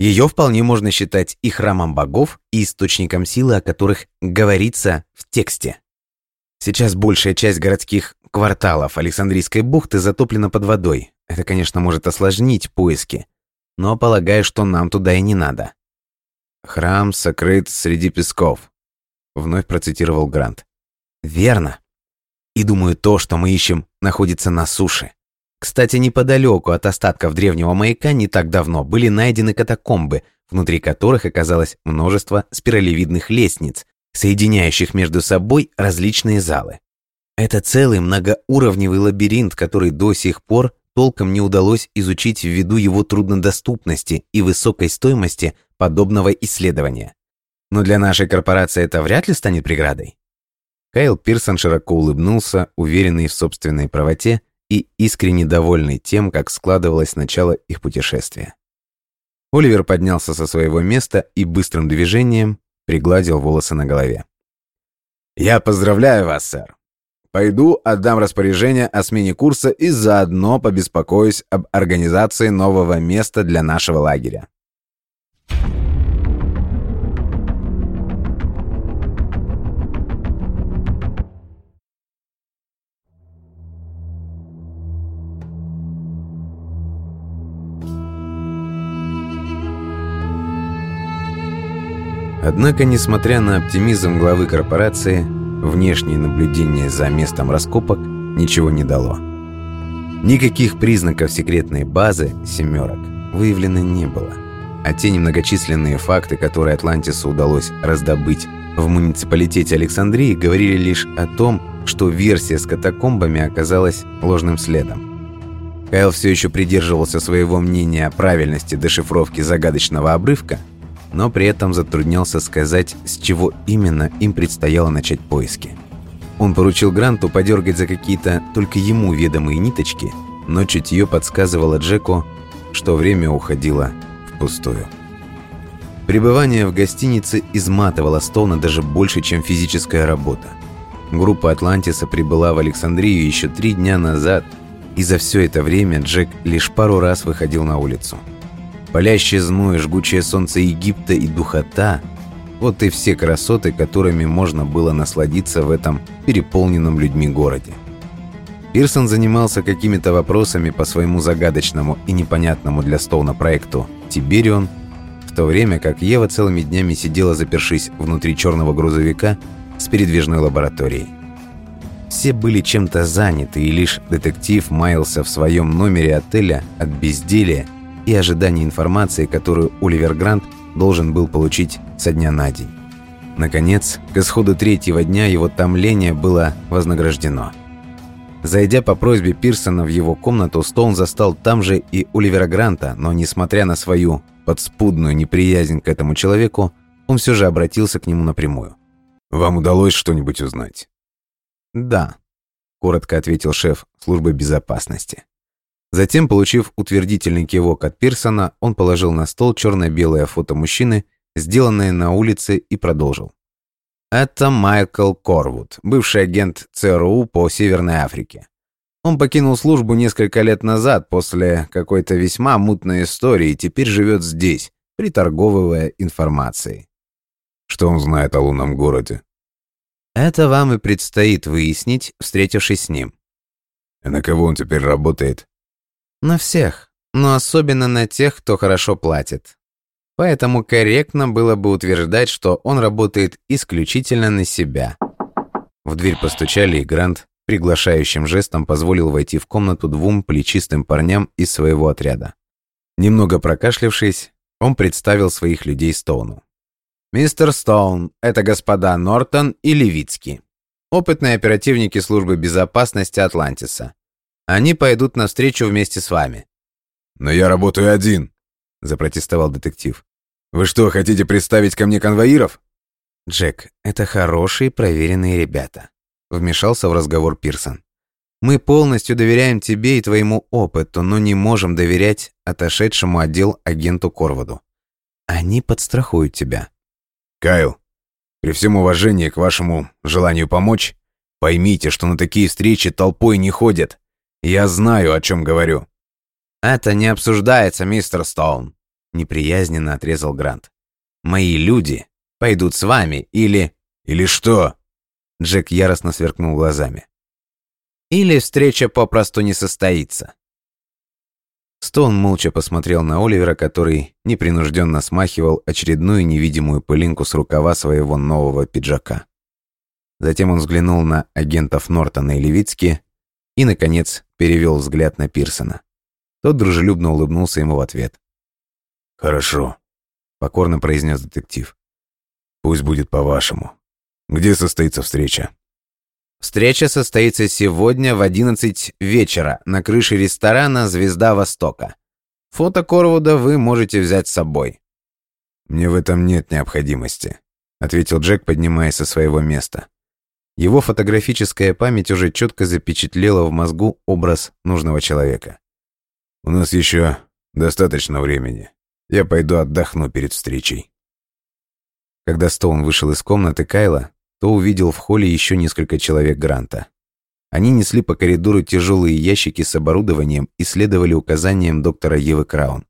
Ее вполне можно считать и храмом богов, и источником силы, о которых говорится в тексте. Сейчас большая часть городских кварталов Александрийской бухты затоплена под водой. Это, конечно, может осложнить поиски, но полагаю, что нам туда и не надо.
«Храм сокрыт среди песков», — вновь процитировал Грант.
«Верно. И думаю, то, что мы ищем, находится на суше. Кстати, неподалеку от остатков древнего маяка не так давно были найдены катакомбы, внутри которых оказалось множество спиралевидных лестниц, соединяющих между собой различные залы. Это целый многоуровневый лабиринт, который до сих пор толком не удалось изучить ввиду его труднодоступности и высокой стоимости подобного исследования. Но для нашей корпорации это вряд ли станет преградой. Кайл Пирсон широко улыбнулся, уверенный в собственной правоте и искренне довольный тем, как складывалось начало их путешествия. Оливер поднялся со своего места и быстрым движением пригладил волосы на голове.
«Я поздравляю вас, сэр. Пойду отдам распоряжение о смене курса и заодно побеспокоюсь об организации нового места для нашего лагеря.
Однако, несмотря на оптимизм главы корпорации, внешнее наблюдение за местом раскопок ничего не дало. Никаких признаков секретной базы «семерок» выявлено не было. А те немногочисленные факты, которые Атлантису удалось раздобыть в муниципалитете Александрии, говорили лишь о том, что версия с катакомбами оказалась ложным следом. Кайл все еще придерживался своего мнения о правильности дешифровки загадочного обрывка – но при этом затруднялся сказать, с чего именно им предстояло начать поиски. Он поручил Гранту подергать за какие-то только ему ведомые ниточки, но чутье подсказывало Джеку, что время уходило впустую. Пребывание в гостинице изматывало Стоуна даже больше, чем физическая работа. Группа Атлантиса прибыла в Александрию еще три дня назад, и за все это время Джек лишь пару раз выходил на улицу. Палящий зной, жгучее солнце Египта и духота – вот и все красоты, которыми можно было насладиться в этом переполненном людьми городе. Пирсон занимался какими-то вопросами по своему загадочному и непонятному для Стоуна проекту «Тиберион», в то время как Ева целыми днями сидела запершись внутри черного грузовика с передвижной лабораторией. Все были чем-то заняты, и лишь детектив маялся в своем номере отеля от безделия и ожидания информации, которую Оливер Грант должен был получить со дня на день. Наконец, к исходу третьего дня его томление было вознаграждено. Зайдя по просьбе Пирсона в его комнату, Стоун застал там же и Оливера Гранта, но, несмотря на свою подспудную неприязнь к этому человеку, он все же обратился к нему напрямую.
«Вам удалось что-нибудь узнать?»
«Да», – коротко ответил шеф службы безопасности. Затем, получив утвердительный кивок от Пирсона, он положил на стол черно-белое фото мужчины, сделанное на улице, и продолжил. Это Майкл Корвуд, бывший агент ЦРУ по Северной Африке. Он покинул службу несколько лет назад после какой-то весьма мутной истории и теперь живет здесь, приторговывая информацией.
Что он знает о лунном городе?
Это вам и предстоит выяснить, встретившись с ним.
И на кого он теперь работает?
На всех, но особенно на тех, кто хорошо платит. Поэтому корректно было бы утверждать, что он работает исключительно на себя. В дверь постучали, и Грант приглашающим жестом позволил войти в комнату двум плечистым парням из своего отряда. Немного прокашлявшись, он представил своих людей Стоуну. «Мистер Стоун, это господа Нортон и Левицкий, опытные оперативники службы безопасности Атлантиса. Они пойдут навстречу вместе с вами».
«Но я работаю один», — запротестовал детектив. «Вы что, хотите представить ко мне конвоиров?»
«Джек, это хорошие проверенные ребята», — вмешался в разговор Пирсон. «Мы полностью доверяем тебе и твоему опыту, но не можем доверять отошедшему отдел агенту Корводу. Они подстрахуют тебя».
«Кайл, при всем уважении к вашему желанию помочь, поймите, что на такие встречи толпой не ходят. Я знаю, о чем говорю».
«Это не обсуждается, мистер Стоун», — неприязненно отрезал Грант. «Мои люди пойдут с вами или...»
«Или что?»
Джек яростно сверкнул глазами. «Или встреча попросту не состоится». Стоун молча посмотрел на Оливера, который непринужденно смахивал очередную невидимую пылинку с рукава своего нового пиджака. Затем он взглянул на агентов Нортона и Левицки и, наконец, перевел взгляд на Пирсона. Тот дружелюбно улыбнулся ему в ответ.
«Хорошо», —
покорно произнес детектив.
Пусть будет по-вашему. Где состоится встреча?
Встреча состоится сегодня в 11 вечера на крыше ресторана «Звезда Востока». Фото Корвуда вы можете взять с собой.
Мне в этом нет необходимости, ответил Джек, поднимаясь со своего места.
Его фотографическая память уже четко запечатлела в мозгу образ нужного человека.
У нас еще достаточно времени. Я пойду отдохну перед встречей.
Когда Стоун вышел из комнаты Кайла, то увидел в холле еще несколько человек Гранта. Они несли по коридору тяжелые ящики с оборудованием и следовали указаниям доктора Евы Краун.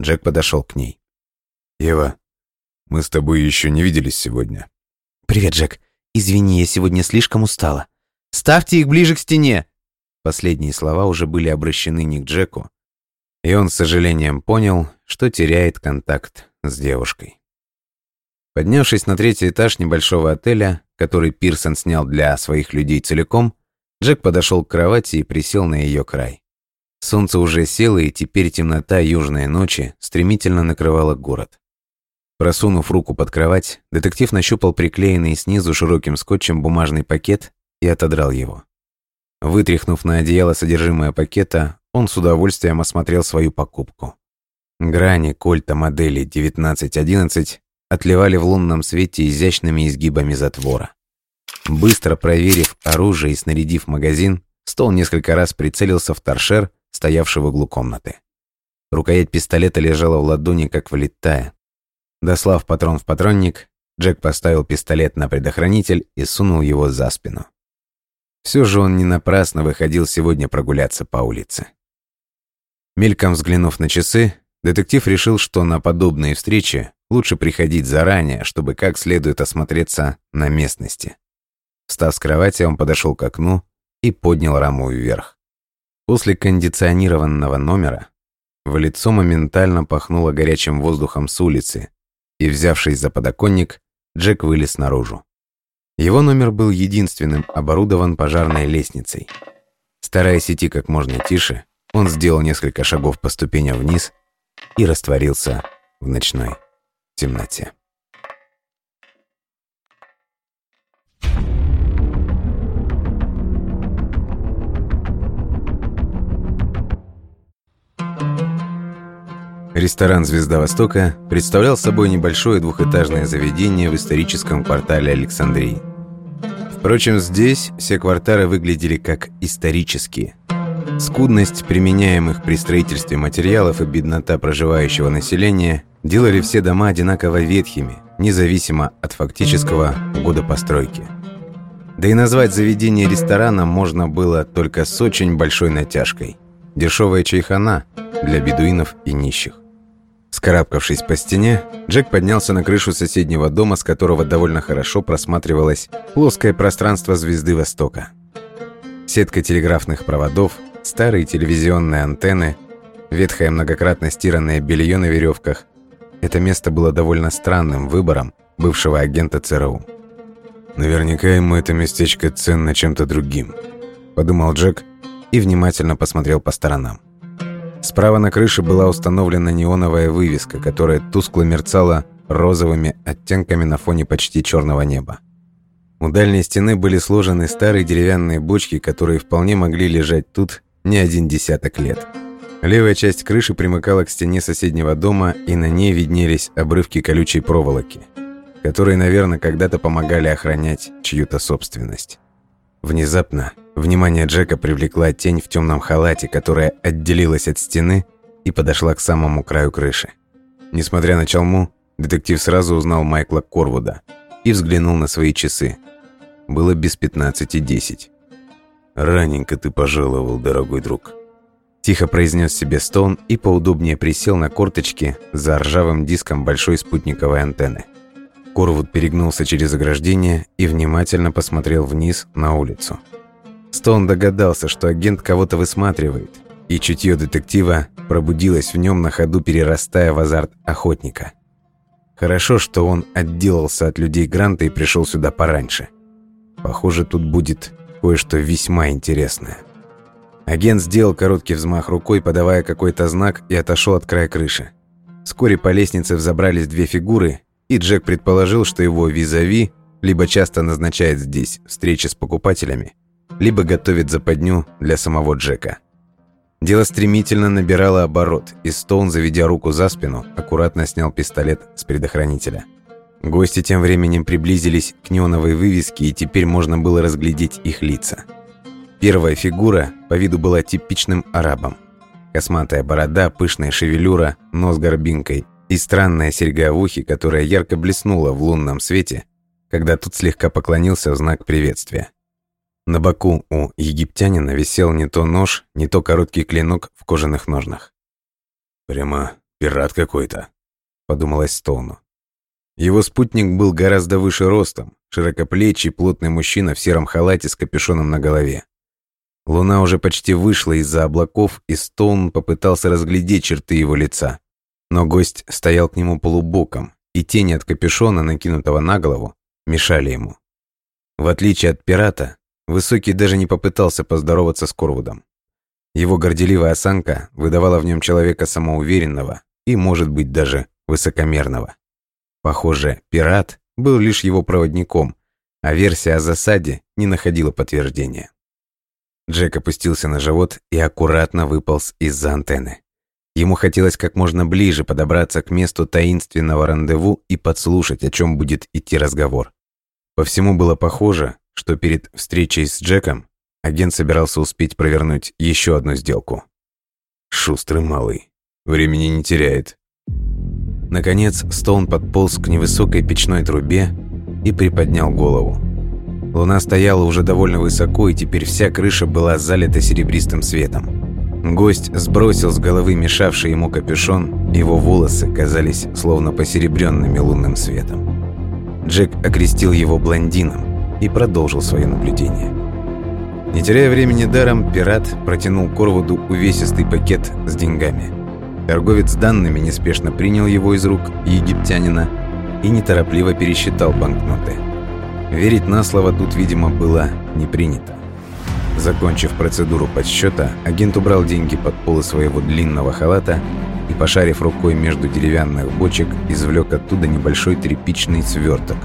Джек подошел к ней.
«Ева, мы с тобой еще не виделись сегодня».
«Привет, Джек. Извини, я сегодня слишком устала. Ставьте их ближе к стене!» Последние слова уже были обращены не к Джеку, и он с сожалением понял, что теряет контакт с девушкой. Поднявшись на третий этаж небольшого отеля, который Пирсон снял для своих людей целиком, Джек подошел к кровати и присел на ее край. Солнце уже село, и теперь темнота южной ночи стремительно накрывала город. Просунув руку под кровать, детектив нащупал приклеенный снизу широким скотчем бумажный пакет и отодрал его. Вытряхнув на одеяло содержимое пакета, он с удовольствием осмотрел свою покупку. Грани кольта модели 1911 отливали в лунном свете изящными изгибами затвора. Быстро проверив оружие и снарядив магазин, Стол несколько раз прицелился в торшер, стоявший в углу комнаты. Рукоять пистолета лежала в ладони, как влитая. Дослав патрон в патронник, Джек поставил пистолет на предохранитель и сунул его за спину. Все же он не напрасно выходил сегодня прогуляться по улице. Мельком взглянув на часы, детектив решил, что на подобные встречи Лучше приходить заранее, чтобы как следует осмотреться на местности. Встав с кровати, он подошел к окну и поднял раму вверх. После кондиционированного номера в лицо моментально пахнуло горячим воздухом с улицы, и, взявшись за подоконник, Джек вылез наружу. Его номер был единственным оборудован пожарной лестницей. Стараясь идти как можно тише, он сделал несколько шагов по ступеням вниз и растворился в ночной темноте. Ресторан «Звезда Востока» представлял собой небольшое двухэтажное заведение в историческом квартале Александрии. Впрочем, здесь все кварталы выглядели как исторические. Скудность применяемых при строительстве материалов и беднота проживающего населения делали все дома одинаково ветхими, независимо от фактического года постройки. Да и назвать заведение рестораном можно было только с очень большой натяжкой. Дешевая чайхана для бедуинов и нищих. Скарабкавшись по стене, Джек поднялся на крышу соседнего дома, с которого довольно хорошо просматривалось плоское пространство звезды Востока. Сетка телеграфных проводов, старые телевизионные антенны, ветхое многократно стиранное белье на веревках, это место было довольно странным выбором бывшего агента ЦРУ. Наверняка ему это местечко ценно чем-то другим, подумал Джек и внимательно посмотрел по сторонам. Справа на крыше была установлена неоновая вывеска, которая тускло мерцала розовыми оттенками на фоне почти черного неба. У дальней стены были сложены старые деревянные бочки, которые вполне могли лежать тут не один десяток лет. Левая часть крыши примыкала к стене соседнего дома, и на ней виднелись обрывки колючей проволоки, которые, наверное, когда-то помогали охранять чью-то собственность. Внезапно внимание Джека привлекла тень в темном халате, которая отделилась от стены и подошла к самому краю крыши. Несмотря на чалму, детектив сразу узнал Майкла Корвуда и взглянул на свои часы. Было без 15.10. «Раненько ты пожаловал, дорогой друг», Тихо произнес себе Стоун и поудобнее присел на корточки за ржавым диском большой спутниковой антенны. Корвуд перегнулся через ограждение и внимательно посмотрел вниз на улицу. Стоун догадался, что агент кого-то высматривает, и чутье детектива пробудилось в нем на ходу, перерастая в азарт охотника. Хорошо, что он отделался от людей Гранта и пришел сюда пораньше. Похоже, тут будет кое-что весьма интересное. Агент сделал короткий взмах рукой, подавая какой-то знак, и отошел от края крыши. Вскоре по лестнице взобрались две фигуры, и Джек предположил, что его визави либо часто назначает здесь встречи с покупателями, либо готовит западню для самого Джека. Дело стремительно набирало оборот, и Стоун, заведя руку за спину, аккуратно снял пистолет с предохранителя. Гости тем временем приблизились к неоновой вывеске, и теперь можно было разглядеть их лица – Первая фигура по виду была типичным арабом. Косматая борода, пышная шевелюра, нос горбинкой и странная серьга в ухе, которая ярко блеснула в лунном свете, когда тут слегка поклонился в знак приветствия. На боку у египтянина висел не то нож, не то короткий клинок в кожаных ножнах. «Прямо пират какой-то», — подумалось Стоуну. Его спутник был гораздо выше ростом, широкоплечий, плотный мужчина в сером халате с капюшоном на голове. Луна уже почти вышла из-за облаков, и Стоун попытался разглядеть черты его лица. Но гость стоял к нему полубоком, и тени от капюшона, накинутого на голову, мешали ему. В отличие от пирата, Высокий даже не попытался поздороваться с Корвудом. Его горделивая осанка выдавала в нем человека самоуверенного и, может быть, даже высокомерного. Похоже, пират был лишь его проводником, а версия о засаде не находила подтверждения. Джек опустился на живот и аккуратно выполз из-за антенны. Ему хотелось как можно ближе подобраться к месту таинственного рандеву и подслушать, о чем будет идти разговор. По всему было похоже, что перед встречей с Джеком агент собирался успеть провернуть еще одну сделку. Шустрый малый. Времени не теряет. Наконец, Стоун подполз к невысокой печной трубе и приподнял голову. Луна стояла уже довольно высоко, и теперь вся крыша была залита серебристым светом. Гость сбросил с головы мешавший ему капюшон, его волосы казались словно посеребренными лунным светом. Джек окрестил его блондином и продолжил свое наблюдение. Не теряя времени даром, пират протянул Корвуду увесистый пакет с деньгами. Торговец данными неспешно принял его из рук египтянина и неторопливо пересчитал банкноты – Верить на слово тут, видимо, было не принято. Закончив процедуру подсчета, агент убрал деньги под полы своего длинного халата и, пошарив рукой между деревянных бочек, извлек оттуда небольшой тряпичный сверток.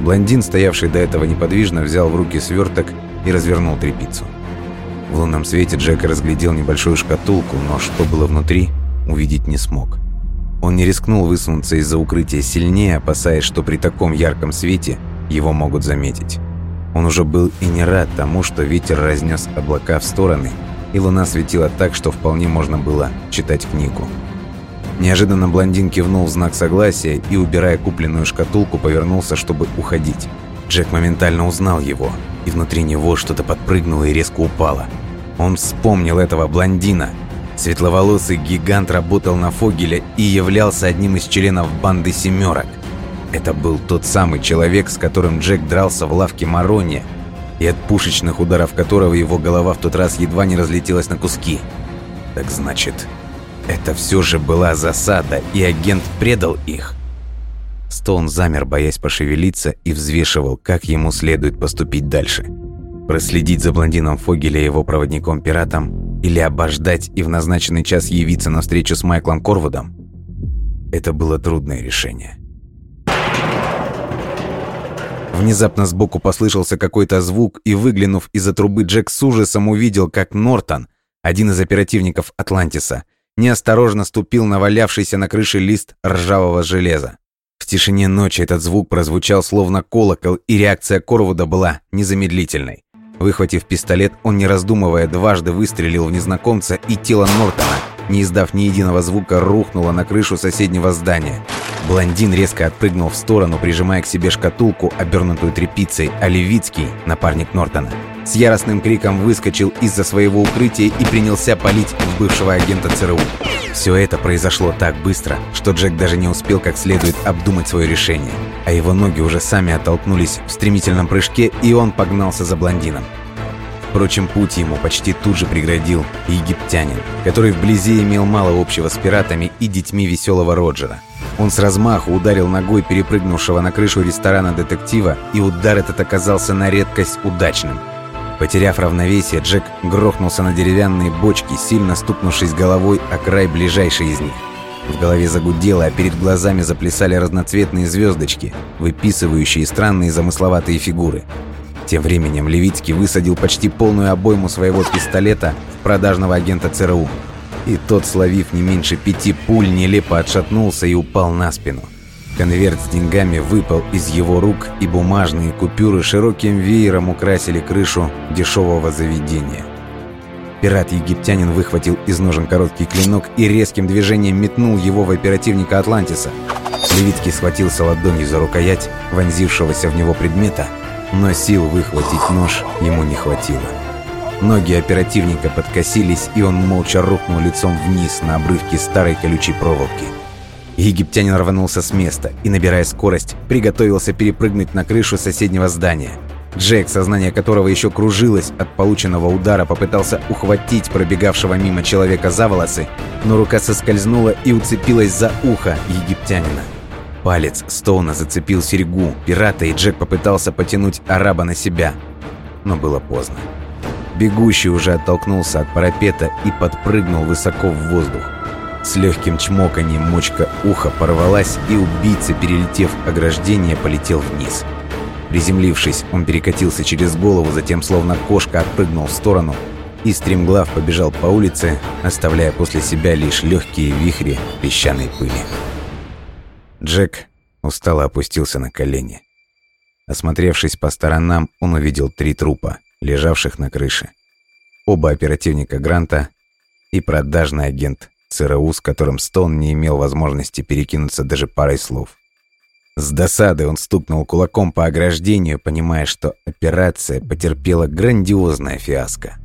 Блондин, стоявший до этого неподвижно, взял в руки сверток и развернул тряпицу. В лунном свете Джек разглядел небольшую шкатулку, но что было внутри, увидеть не смог. Он не рискнул высунуться из-за укрытия сильнее, опасаясь, что при таком ярком свете его могут заметить. Он уже был и не рад тому, что ветер разнес облака в стороны, и луна светила так, что вполне можно было читать книгу. Неожиданно блондин кивнул в знак согласия и, убирая купленную шкатулку, повернулся, чтобы уходить. Джек моментально узнал его, и внутри него что-то подпрыгнуло и резко упало. Он вспомнил этого блондина. Светловолосый гигант работал на Фогеля и являлся одним из членов банды «семерок». Это был тот самый человек, с которым Джек дрался в лавке Марони, и от пушечных ударов которого его голова в тот раз едва не разлетелась на куски. Так значит, это все же была засада, и агент предал их. Стоун замер, боясь пошевелиться, и взвешивал, как ему следует поступить дальше. Проследить за блондином Фогеля и его проводником-пиратом или обождать и в назначенный час явиться на встречу с Майклом Корвудом? Это было трудное решение. Внезапно сбоку послышался какой-то звук, и, выглянув из-за трубы, Джек с ужасом увидел, как Нортон, один из оперативников Атлантиса, неосторожно ступил на валявшийся на крыше лист ржавого железа. В тишине ночи этот звук прозвучал словно колокол, и реакция Корвуда была незамедлительной. Выхватив пистолет, он, не раздумывая, дважды выстрелил в незнакомца, и тело Нортона, не издав ни единого звука, рухнуло на крышу соседнего здания. Блондин резко отпрыгнул в сторону, прижимая к себе шкатулку, обернутую тряпицей, а Левицкий, напарник Нортона, с яростным криком выскочил из-за своего укрытия и принялся палить в бывшего агента ЦРУ. Все это произошло так быстро, что Джек даже не успел как следует обдумать свое решение, а его ноги уже сами оттолкнулись в стремительном прыжке, и он погнался за блондином. Впрочем, путь ему почти тут же преградил египтянин, который вблизи имел мало общего с пиратами и детьми веселого Роджера. Он с размаху ударил ногой перепрыгнувшего на крышу ресторана детектива, и удар этот оказался на редкость удачным. Потеряв равновесие, Джек грохнулся на деревянные бочки, сильно стукнувшись головой о край ближайшей из них. В голове загудело, а перед глазами заплясали разноцветные звездочки, выписывающие странные замысловатые фигуры. Тем временем Левицкий высадил почти полную обойму своего пистолета в продажного агента ЦРУ. И тот, словив не меньше пяти пуль, нелепо отшатнулся и упал на спину. Конверт с деньгами выпал из его рук, и бумажные купюры широким веером украсили крышу дешевого заведения. Пират-египтянин выхватил из ножен короткий клинок и резким движением метнул его в оперативника Атлантиса. Левицкий схватился ладонью за рукоять вонзившегося в него предмета – но сил выхватить нож ему не хватило. Ноги оперативника подкосились, и он молча рухнул лицом вниз на обрывке старой колючей проволоки. Египтянин рванулся с места и, набирая скорость, приготовился перепрыгнуть на крышу соседнего здания. Джек, сознание которого еще кружилось от полученного удара, попытался ухватить пробегавшего мимо человека за волосы, но рука соскользнула и уцепилась за ухо египтянина. Палец Стоуна зацепил серьгу пирата, и Джек попытался потянуть араба на себя. Но было поздно. Бегущий уже оттолкнулся от парапета и подпрыгнул высоко в воздух. С легким чмоканием мочка уха порвалась, и убийца, перелетев ограждение, полетел вниз. Приземлившись, он перекатился через голову, затем словно кошка отпрыгнул в сторону и стремглав побежал по улице, оставляя после себя лишь легкие вихри песчаной пыли. Джек устало опустился на колени. Осмотревшись по сторонам, он увидел три трупа, лежавших на крыше. Оба оперативника Гранта и продажный агент ЦРУ, с которым Стоун не имел возможности перекинуться даже парой слов. С досады он стукнул кулаком по ограждению, понимая, что операция потерпела грандиозное фиаско.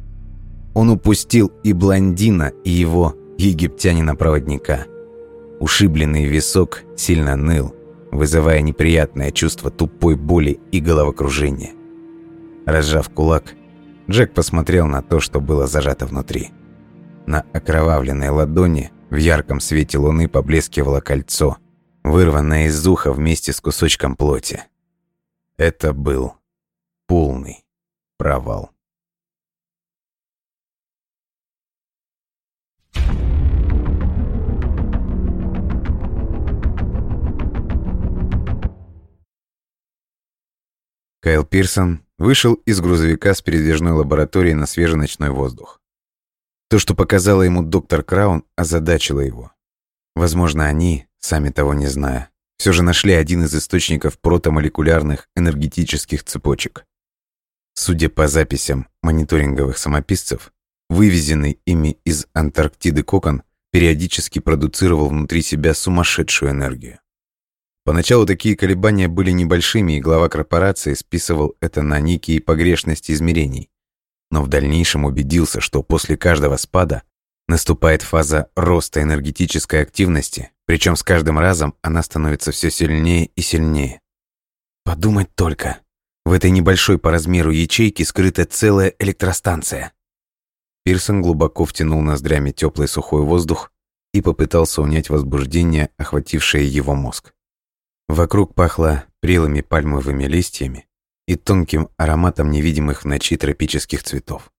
Он упустил и блондина, и его египтянина-проводника – Ушибленный висок сильно ныл, вызывая неприятное чувство тупой боли и головокружения. Разжав кулак, Джек посмотрел на то, что было зажато внутри. На окровавленной ладони в ярком свете луны поблескивало кольцо, вырванное из уха вместе с кусочком плоти. Это был полный провал. Кайл Пирсон вышел из грузовика с передвижной лабораторией на свежий ночной воздух. То, что показала ему доктор Краун, озадачило его. Возможно, они, сами того не зная, все же нашли один из источников протомолекулярных энергетических цепочек. Судя по записям мониторинговых самописцев, вывезенный ими из Антарктиды кокон периодически продуцировал внутри себя сумасшедшую энергию. Поначалу такие колебания были небольшими, и глава корпорации списывал это на некие погрешности измерений. Но в дальнейшем убедился, что после каждого спада наступает фаза роста энергетической активности, причем с каждым разом она становится все сильнее и сильнее. Подумать только, в этой небольшой по размеру ячейке скрыта целая электростанция. Пирсон глубоко втянул ноздрями теплый сухой воздух и попытался унять возбуждение, охватившее его мозг. Вокруг пахло прелыми пальмовыми листьями и тонким ароматом невидимых в ночи тропических цветов.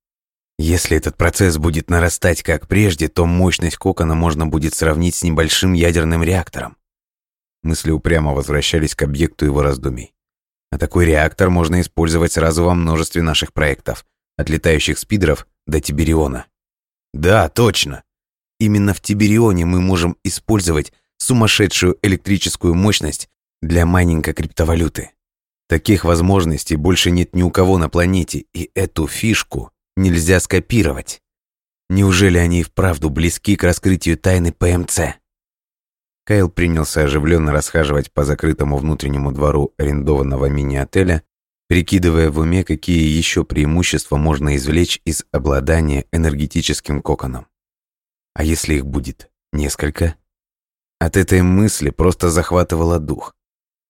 Если этот процесс будет нарастать как прежде, то мощность кокона можно будет сравнить с небольшим ядерным реактором. Мысли упрямо возвращались к объекту его раздумий. А такой реактор можно использовать сразу во множестве наших проектов, от летающих спидеров до Тибериона. Да, точно. Именно в Тиберионе мы можем использовать сумасшедшую электрическую мощность для майнинга криптовалюты. Таких возможностей больше нет ни у кого на планете, и эту фишку нельзя скопировать. Неужели они и вправду близки к раскрытию тайны ПМЦ? Кайл принялся оживленно расхаживать по закрытому внутреннему двору арендованного мини-отеля, прикидывая в уме, какие еще преимущества можно извлечь из обладания энергетическим коконом. А если их будет несколько? От этой мысли просто захватывало дух.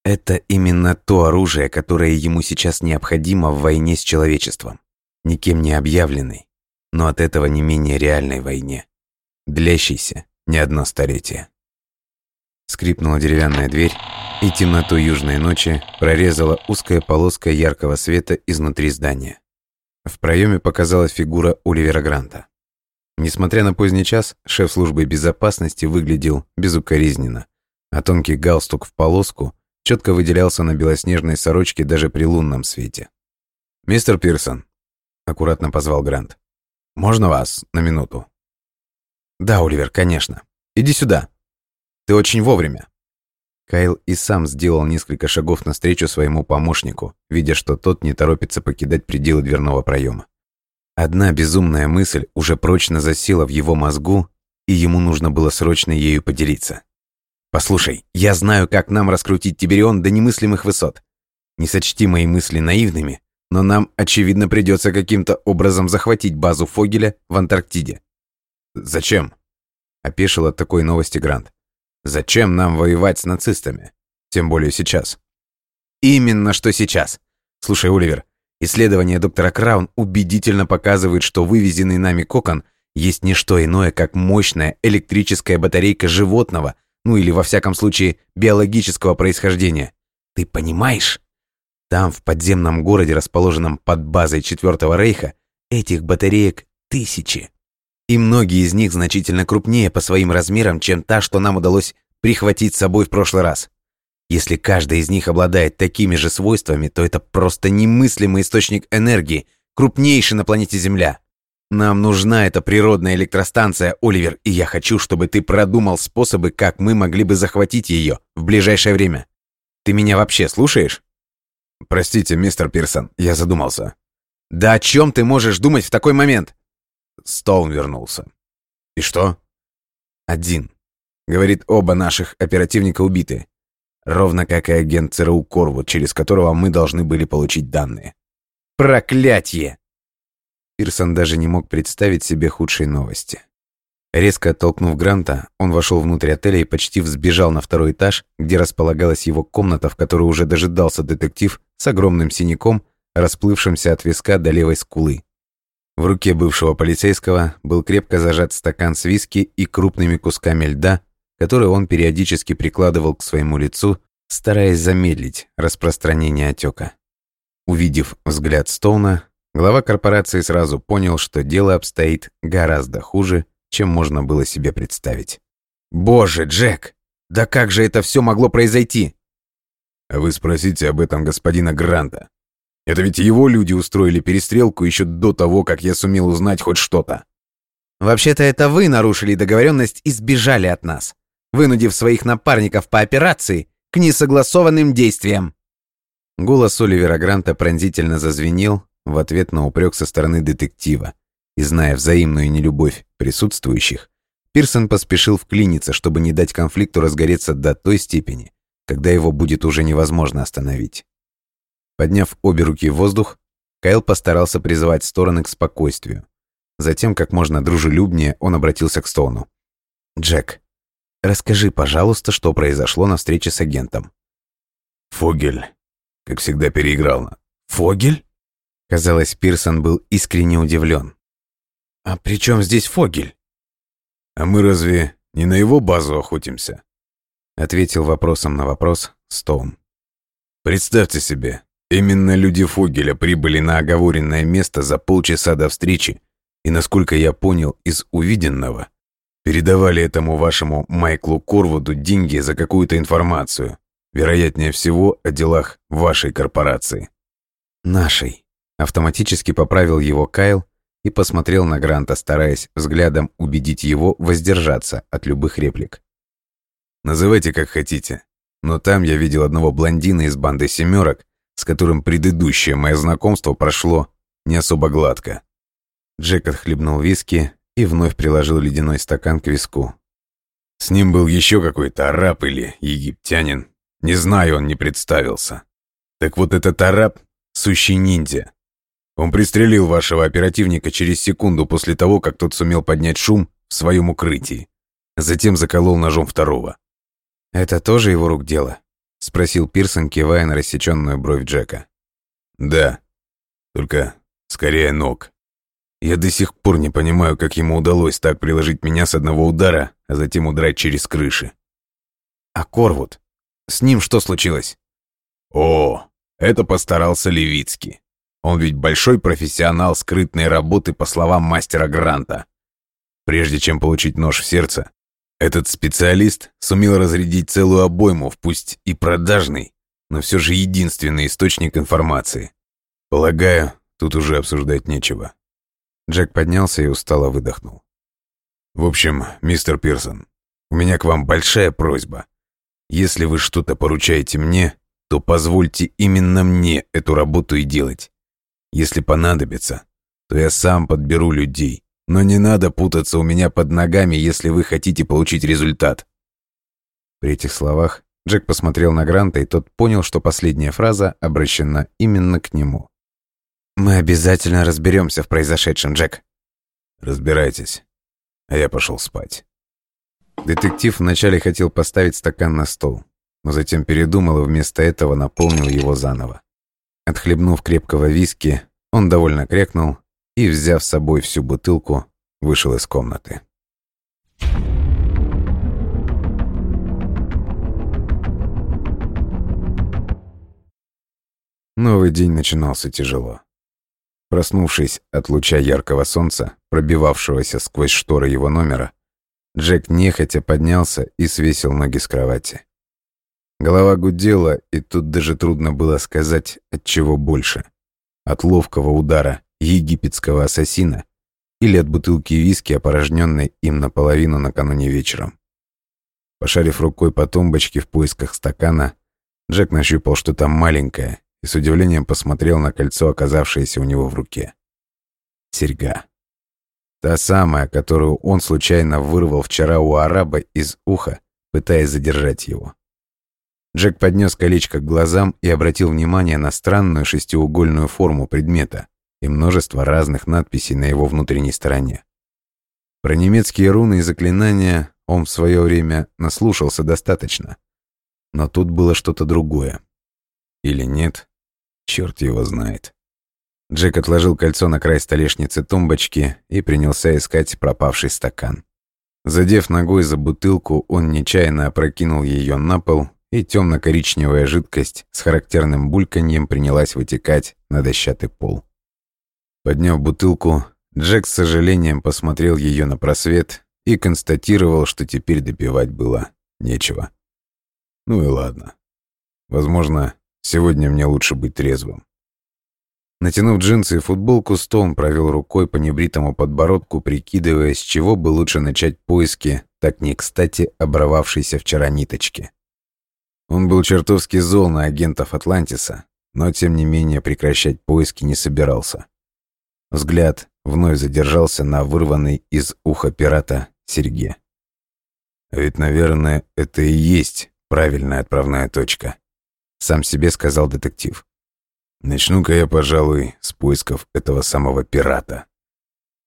Это именно то оружие, которое ему сейчас необходимо в войне с человечеством. Никем не объявленной, но от этого не менее реальной войне, длящейся не одно столетие. Скрипнула деревянная дверь, и темноту южной ночи прорезала узкая полоска яркого света изнутри здания. В проеме показалась фигура Оливера Гранта. Несмотря на поздний час, шеф службы безопасности выглядел безукоризненно, а тонкий галстук в полоску четко выделялся на белоснежной сорочке даже при лунном свете. «Мистер Пирсон», — аккуратно позвал Грант, — «можно вас на минуту?» «Да, Оливер, конечно. Иди сюда. Ты очень вовремя». Кайл и сам сделал несколько шагов навстречу своему помощнику, видя, что тот не торопится покидать пределы дверного проема. Одна безумная мысль уже прочно засела в его мозгу, и ему нужно было срочно ею поделиться. «Послушай, я знаю, как нам раскрутить Тиберион до немыслимых высот. Не сочти мои мысли наивными, но нам, очевидно, придется каким-то образом захватить базу Фогеля в Антарктиде». «Зачем?» – опешил от такой новости Грант. Зачем нам воевать с нацистами? Тем более сейчас. Именно что сейчас. Слушай, Оливер, исследование доктора Краун убедительно показывает, что вывезенный нами кокон есть не что иное, как мощная электрическая батарейка животного, ну или во всяком случае биологического происхождения. Ты понимаешь? Там, в подземном городе, расположенном под базой Четвертого Рейха, этих батареек тысячи. И многие из них значительно крупнее по своим размерам, чем та, что нам удалось прихватить с собой в прошлый раз. Если каждая из них обладает такими же свойствами, то это просто немыслимый источник энергии, крупнейший на планете Земля. Нам нужна эта природная электростанция, Оливер, и я хочу, чтобы ты продумал способы, как мы могли бы захватить ее в ближайшее время. Ты меня вообще слушаешь? Простите, мистер Пирсон, я задумался. Да о чем ты можешь думать в такой момент? Стоун вернулся. И что? Один. Говорит, оба наших оперативника убиты. Ровно как и агент ЦРУ Корвуд, через которого мы должны были получить данные. Проклятье! Пирсон даже не мог представить себе худшей новости. Резко оттолкнув Гранта, он вошел внутрь отеля и почти взбежал на второй этаж, где располагалась его комната, в которой уже дожидался детектив с огромным синяком, расплывшимся от виска до левой скулы. В руке бывшего полицейского был крепко зажат стакан с виски и крупными кусками льда, которые он периодически прикладывал к своему лицу, стараясь замедлить распространение отека. Увидев взгляд Стоуна, глава корпорации сразу понял, что дело обстоит гораздо хуже, чем можно было себе представить. «Боже, Джек! Да как же это все могло произойти?»
«Вы спросите об этом господина Гранта», это ведь его люди устроили перестрелку еще до того, как я сумел узнать хоть что-то.
Вообще-то это вы нарушили договоренность и сбежали от нас, вынудив своих напарников по операции к несогласованным действиям. Голос Оливера Гранта пронзительно зазвенел в ответ на упрек со стороны детектива. И зная взаимную нелюбовь присутствующих, Пирсон поспешил вклиниться, чтобы не дать конфликту разгореться до той степени, когда его будет уже невозможно остановить. Подняв обе руки в воздух, Кайл постарался призывать стороны к спокойствию. Затем, как можно дружелюбнее, он обратился к Стоуну. «Джек, расскажи, пожалуйста, что произошло на встрече с агентом».
«Фогель, как всегда, переиграл на...»
«Фогель?» Казалось, Пирсон был искренне удивлен. «А при чем здесь Фогель?»
«А мы разве не на его базу охотимся?»
Ответил вопросом на вопрос Стоун.
«Представьте себе, именно люди Фогеля прибыли на оговоренное место за полчаса до встречи, и, насколько я понял из увиденного, передавали этому вашему Майклу Корвуду деньги за какую-то информацию, вероятнее всего, о делах вашей корпорации».
«Нашей», — автоматически поправил его Кайл и посмотрел на Гранта, стараясь взглядом убедить его воздержаться от любых реплик.
«Называйте как хотите, но там я видел одного блондина из банды «семерок», с которым предыдущее мое знакомство прошло не особо гладко».
Джек отхлебнул виски и вновь приложил ледяной стакан к виску.
С ним был еще какой-то араб или египтянин. Не знаю, он не представился. Так вот этот араб — сущий ниндзя. Он пристрелил вашего оперативника через секунду после того, как тот сумел поднять шум в своем укрытии. Затем заколол ножом второго.
«Это тоже его рук дело?» — спросил Пирсон, кивая на рассеченную бровь Джека.
«Да, только скорее ног. Я до сих пор не понимаю, как ему удалось так приложить меня с одного удара, а затем удрать через крыши».
«А Корвуд? С ним что случилось?»
«О, это постарался Левицкий. Он ведь большой профессионал скрытной работы, по словам мастера Гранта. Прежде чем получить нож в сердце, этот специалист сумел разрядить целую обойму в пусть и продажный, но все же единственный источник информации. Полагаю, тут уже обсуждать нечего.
Джек поднялся и устало выдохнул.
В общем, мистер Пирсон, у меня к вам большая просьба. Если вы что-то поручаете мне, то позвольте именно мне эту работу и делать. Если понадобится, то я сам подберу людей. Но не надо путаться у меня под ногами, если вы хотите получить результат».
При этих словах Джек посмотрел на Гранта, и тот понял, что последняя фраза обращена именно к нему. «Мы обязательно разберемся в произошедшем, Джек».
«Разбирайтесь, а я пошел спать».
Детектив вначале хотел поставить стакан на стол, но затем передумал и вместо этого наполнил его заново. Отхлебнув крепкого виски, он довольно крякнул и, взяв с собой всю бутылку, вышел из комнаты. Новый день начинался тяжело. Проснувшись от луча яркого солнца, пробивавшегося сквозь шторы его номера, Джек нехотя поднялся и свесил ноги с кровати. Голова гудела, и тут даже трудно было сказать, от чего больше. От ловкого удара египетского ассасина или от бутылки виски, опорожненной им наполовину накануне вечером. Пошарив рукой по тумбочке в поисках стакана, Джек нащупал что-то маленькое и с удивлением посмотрел на кольцо, оказавшееся у него в руке. Серьга. Та самая, которую он случайно вырвал вчера у араба из уха, пытаясь задержать его. Джек поднес колечко к глазам и обратил внимание на странную шестиугольную форму предмета и множество разных надписей на его внутренней стороне. Про немецкие руны и заклинания он в свое время наслушался достаточно. Но тут было что-то другое. Или нет, черт его знает. Джек отложил кольцо на край столешницы тумбочки и принялся искать пропавший стакан. Задев ногой за бутылку, он нечаянно опрокинул ее на пол и темно-коричневая жидкость с характерным бульканьем принялась вытекать на дощатый пол. Подняв бутылку, Джек с сожалением посмотрел ее на просвет и констатировал, что теперь допивать было нечего. Ну и ладно. Возможно, сегодня мне лучше быть трезвым. Натянув джинсы и футболку, Стоун провел рукой по небритому подбородку, прикидывая, с чего бы лучше начать поиски так не кстати оборвавшейся вчера ниточки. Он был чертовски зол на агентов Атлантиса, но тем не менее прекращать поиски не собирался. Взгляд вновь задержался на вырванной из уха пирата серьге. «Ведь, наверное, это и есть правильная отправная точка», — сам себе сказал детектив. «Начну-ка я, пожалуй, с поисков этого самого пирата.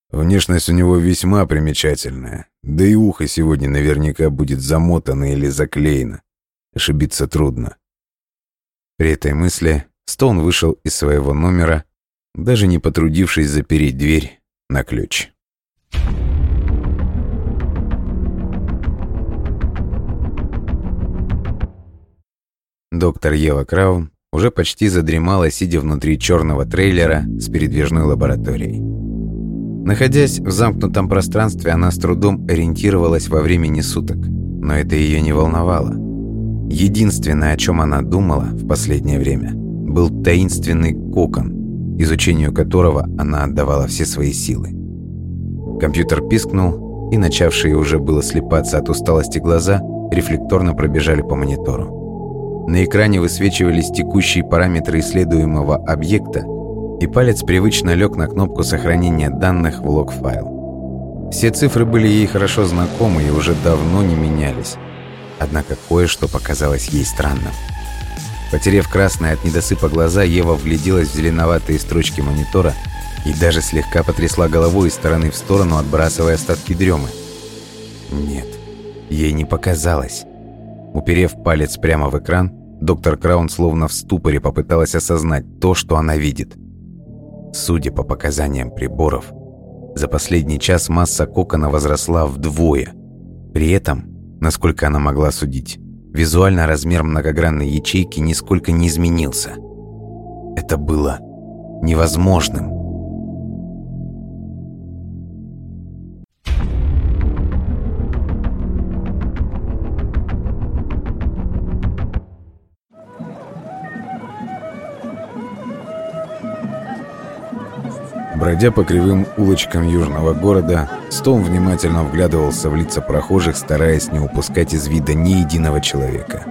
Внешность у него весьма примечательная, да и ухо сегодня наверняка будет замотано или заклеено. Ошибиться трудно. При этой мысли Стоун вышел из своего номера, даже не потрудившись запереть дверь на ключ. Доктор Ева Краун уже почти задремала, сидя внутри черного трейлера с передвижной лабораторией. Находясь в замкнутом пространстве, она с трудом ориентировалась во времени суток, но это ее не волновало. Единственное, о чем она думала в последнее время, был таинственный кокон, изучению которого она отдавала все свои силы. Компьютер пискнул, и начавшие уже было слепаться от усталости глаза рефлекторно пробежали по монитору. На экране высвечивались текущие параметры исследуемого объекта, и палец привычно лег на кнопку сохранения данных в лог-файл. Все цифры были ей хорошо знакомы и уже давно не менялись. Однако кое-что показалось ей странным. Потерев красные от недосыпа глаза, Ева вгляделась в зеленоватые строчки монитора и даже слегка потрясла головой из стороны в сторону, отбрасывая остатки дремы. Нет, ей не показалось. Уперев палец прямо в экран, доктор Краун словно в ступоре попыталась осознать то, что она видит. Судя по показаниям приборов, за последний час масса кокона возросла вдвое. При этом Насколько она могла судить, визуально размер многогранной ячейки нисколько не изменился. Это было невозможным.
Бродя по кривым улочкам южного города, Стоун внимательно вглядывался в лица прохожих, стараясь не упускать из вида ни единого человека.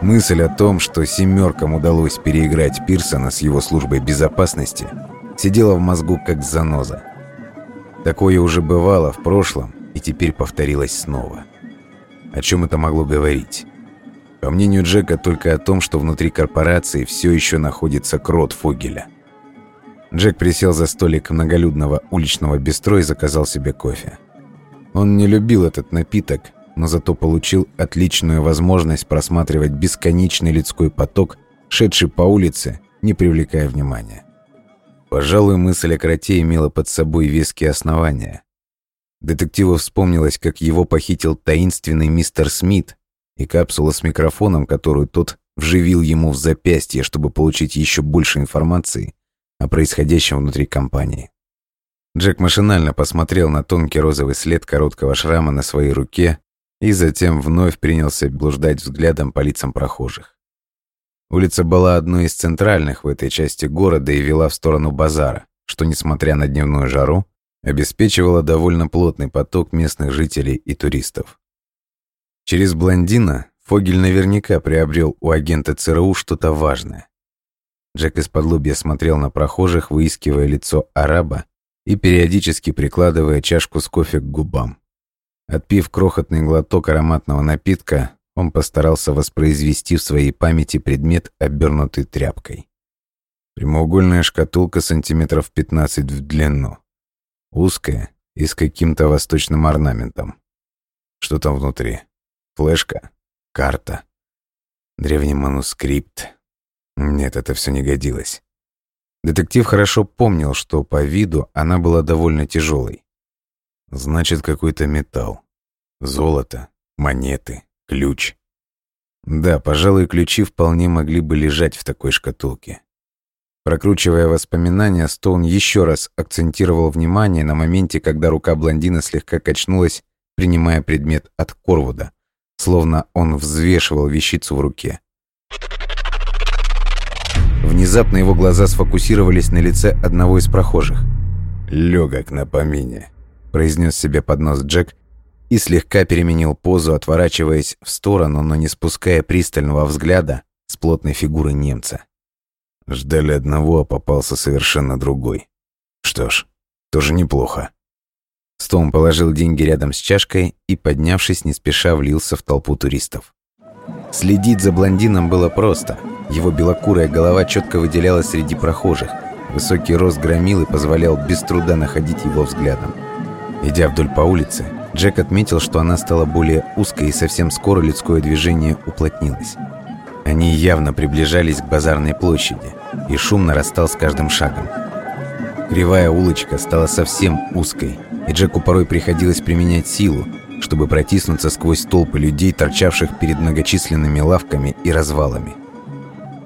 Мысль о том, что «семеркам» удалось переиграть Пирсона с его службой безопасности, сидела в мозгу как заноза. Такое уже бывало в прошлом и теперь повторилось снова. О чем это могло говорить? По мнению Джека, только о том, что внутри корпорации все еще находится крот Фогеля. Джек присел за столик многолюдного уличного бистро и заказал себе кофе. Он не любил этот напиток, но зато получил отличную возможность просматривать бесконечный людской поток, шедший по улице, не привлекая внимания. Пожалуй, мысль о кроте имела под собой веские основания. Детективу вспомнилось, как его похитил таинственный мистер Смит и капсула с микрофоном, которую тот вживил ему в запястье, чтобы получить еще больше информации, о происходящем внутри компании. Джек машинально посмотрел на тонкий розовый след короткого шрама на своей руке и затем вновь принялся блуждать взглядом по лицам прохожих. Улица была одной из центральных в этой части города и вела в сторону базара, что, несмотря на дневную жару, обеспечивало довольно плотный поток местных жителей и туристов. Через блондина Фогель наверняка приобрел у агента ЦРУ что-то важное. Джек из-под лобья смотрел на прохожих, выискивая лицо араба и периодически прикладывая чашку с кофе к губам. Отпив крохотный глоток ароматного напитка, он постарался воспроизвести в своей памяти предмет, обернутый тряпкой. Прямоугольная шкатулка сантиметров 15 в длину. Узкая и с каким-то восточным орнаментом. Что там внутри? Флешка? Карта? Древний манускрипт? Нет, это все не годилось. Детектив хорошо помнил, что по виду она была довольно тяжелой. Значит, какой-то металл. Золото, монеты, ключ. Да, пожалуй, ключи вполне могли бы лежать в такой шкатулке. Прокручивая воспоминания, Стоун еще раз акцентировал внимание на моменте, когда рука блондина слегка качнулась, принимая предмет от Корвуда, словно он взвешивал вещицу в руке. Внезапно его глаза сфокусировались на лице одного из прохожих. «Легок на помине», — произнес себе под нос Джек и слегка переменил позу, отворачиваясь в сторону, но не спуская пристального взгляда с плотной фигуры немца. Ждали одного, а попался совершенно другой. Что ж, тоже неплохо. Стоун положил деньги рядом с чашкой и, поднявшись, не спеша влился в толпу туристов. Следить за блондином было просто — его белокурая голова четко выделялась среди прохожих. Высокий рост громилы позволял без труда находить его взглядом. Идя вдоль по улице, Джек отметил, что она стала более узкой и совсем скоро людское движение уплотнилось. Они явно приближались к базарной площади, и шум нарастал с каждым шагом. Кривая улочка стала совсем узкой, и Джеку порой приходилось применять силу,
чтобы протиснуться сквозь толпы людей, торчавших перед многочисленными лавками и развалами.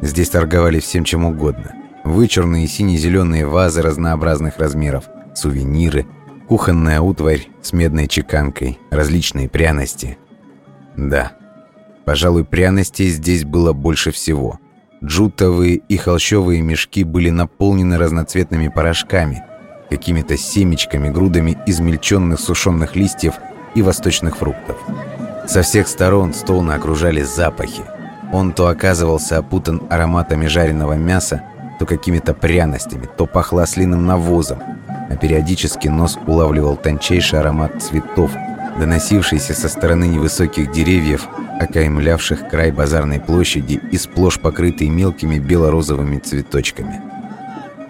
Здесь торговали всем чем угодно. Вычурные сине-зеленые вазы разнообразных размеров, сувениры, кухонная утварь с медной чеканкой, различные пряности. Да, пожалуй, пряностей здесь было больше всего. Джутовые и холщовые мешки были наполнены разноцветными порошками, какими-то семечками, грудами измельченных сушеных листьев и восточных фруктов. Со всех сторон Стоуна окружали запахи. Он то оказывался опутан ароматами жареного мяса, то какими-то пряностями, то пахло ослиным навозом, а периодически нос улавливал тончайший аромат цветов, доносившийся со стороны невысоких деревьев, окаймлявших край базарной площади и сплошь покрытый мелкими бело-розовыми цветочками.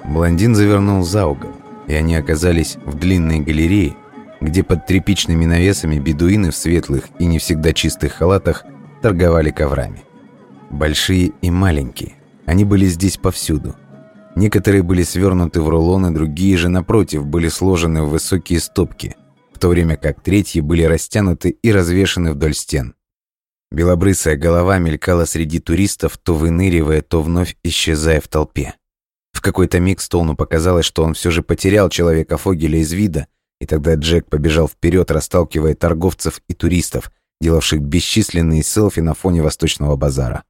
Блондин завернул за угол, и они оказались в длинной галерее, где под тряпичными навесами бедуины в светлых и не всегда чистых халатах торговали коврами. Большие и маленькие. Они были здесь повсюду. Некоторые были свернуты в рулоны, другие же, напротив, были сложены в высокие стопки, в то время как третьи были растянуты и развешаны вдоль стен. Белобрысая голова мелькала среди туристов, то выныривая, то вновь исчезая в толпе. В какой-то миг Стоуну показалось, что он все же потерял человека Фогеля из вида, и тогда Джек побежал вперед, расталкивая торговцев и туристов, делавших бесчисленные селфи на фоне восточного базара.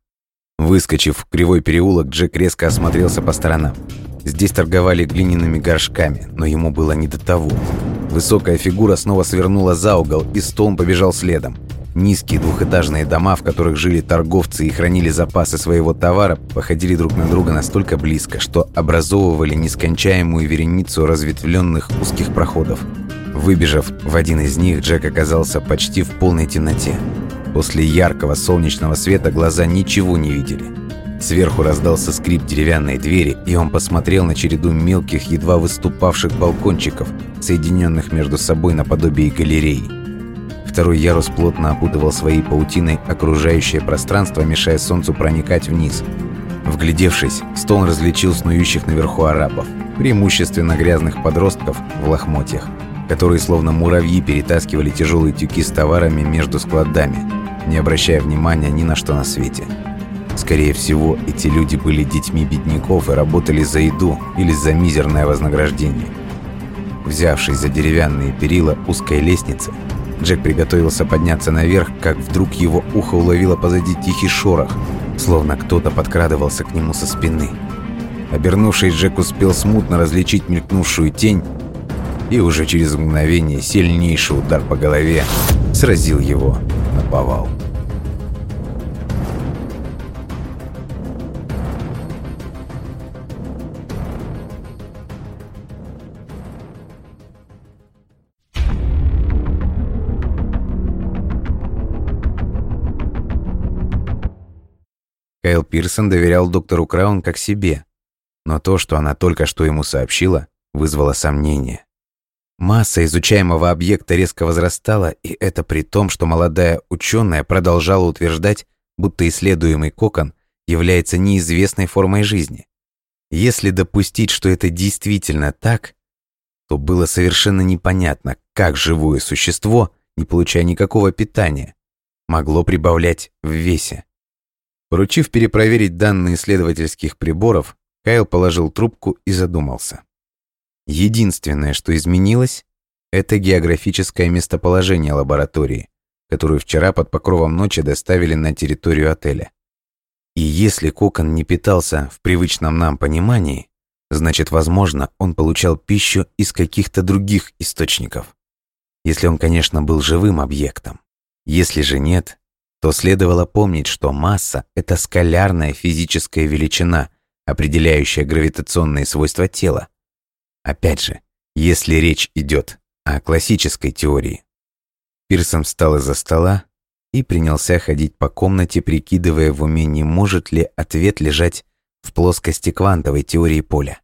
Выскочив в кривой переулок, Джек резко осмотрелся по сторонам. Здесь торговали глиняными горшками, но ему было не до того. Высокая фигура снова свернула за угол, и Стоун побежал следом. Низкие двухэтажные дома, в которых жили торговцы и хранили запасы своего товара, походили друг на друга настолько близко, что образовывали нескончаемую вереницу разветвленных узких проходов. Выбежав в один из них, Джек оказался почти в полной темноте. После яркого солнечного света глаза ничего не видели. Сверху раздался скрип деревянной двери, и он посмотрел на череду мелких, едва выступавших балкончиков, соединенных между собой наподобие галереи. Второй ярус плотно опутывал своей паутиной окружающее пространство, мешая солнцу проникать вниз. Вглядевшись, Стоун различил снующих наверху арабов, преимущественно грязных подростков в лохмотьях, которые словно муравьи перетаскивали тяжелые тюки с товарами между складами, не обращая внимания ни на что на свете. Скорее всего, эти люди были детьми бедняков и работали за еду или за мизерное вознаграждение. Взявшись за деревянные перила узкой лестницы, Джек приготовился подняться наверх, как вдруг его ухо уловило позади тихий шорох, словно кто-то подкрадывался к нему со спины. Обернувшись, Джек успел смутно различить мелькнувшую тень, и уже через мгновение сильнейший удар по голове сразил его на повал. Кайл Пирсон доверял доктору Краун как себе, но то, что она только что ему сообщила, вызвало сомнение. Масса изучаемого объекта резко возрастала, и это при том, что молодая ученая продолжала утверждать, будто исследуемый кокон является неизвестной формой жизни. Если допустить, что это действительно так, то было совершенно непонятно, как живое существо, не получая никакого питания, могло прибавлять в весе. Поручив перепроверить данные исследовательских приборов, Кайл положил трубку и задумался. Единственное, что изменилось, это географическое местоположение лаборатории, которую вчера под покровом ночи доставили на территорию отеля. И если кокон не питался в привычном нам понимании, значит, возможно, он получал пищу из каких-то других источников. Если он, конечно, был живым объектом. Если же нет, то следовало помнить, что масса – это скалярная физическая величина, определяющая гравитационные свойства тела. Опять же, если речь идет о классической теории. Пирсон встал из-за стола и принялся ходить по комнате, прикидывая в уме, не может ли ответ лежать в плоскости квантовой теории поля.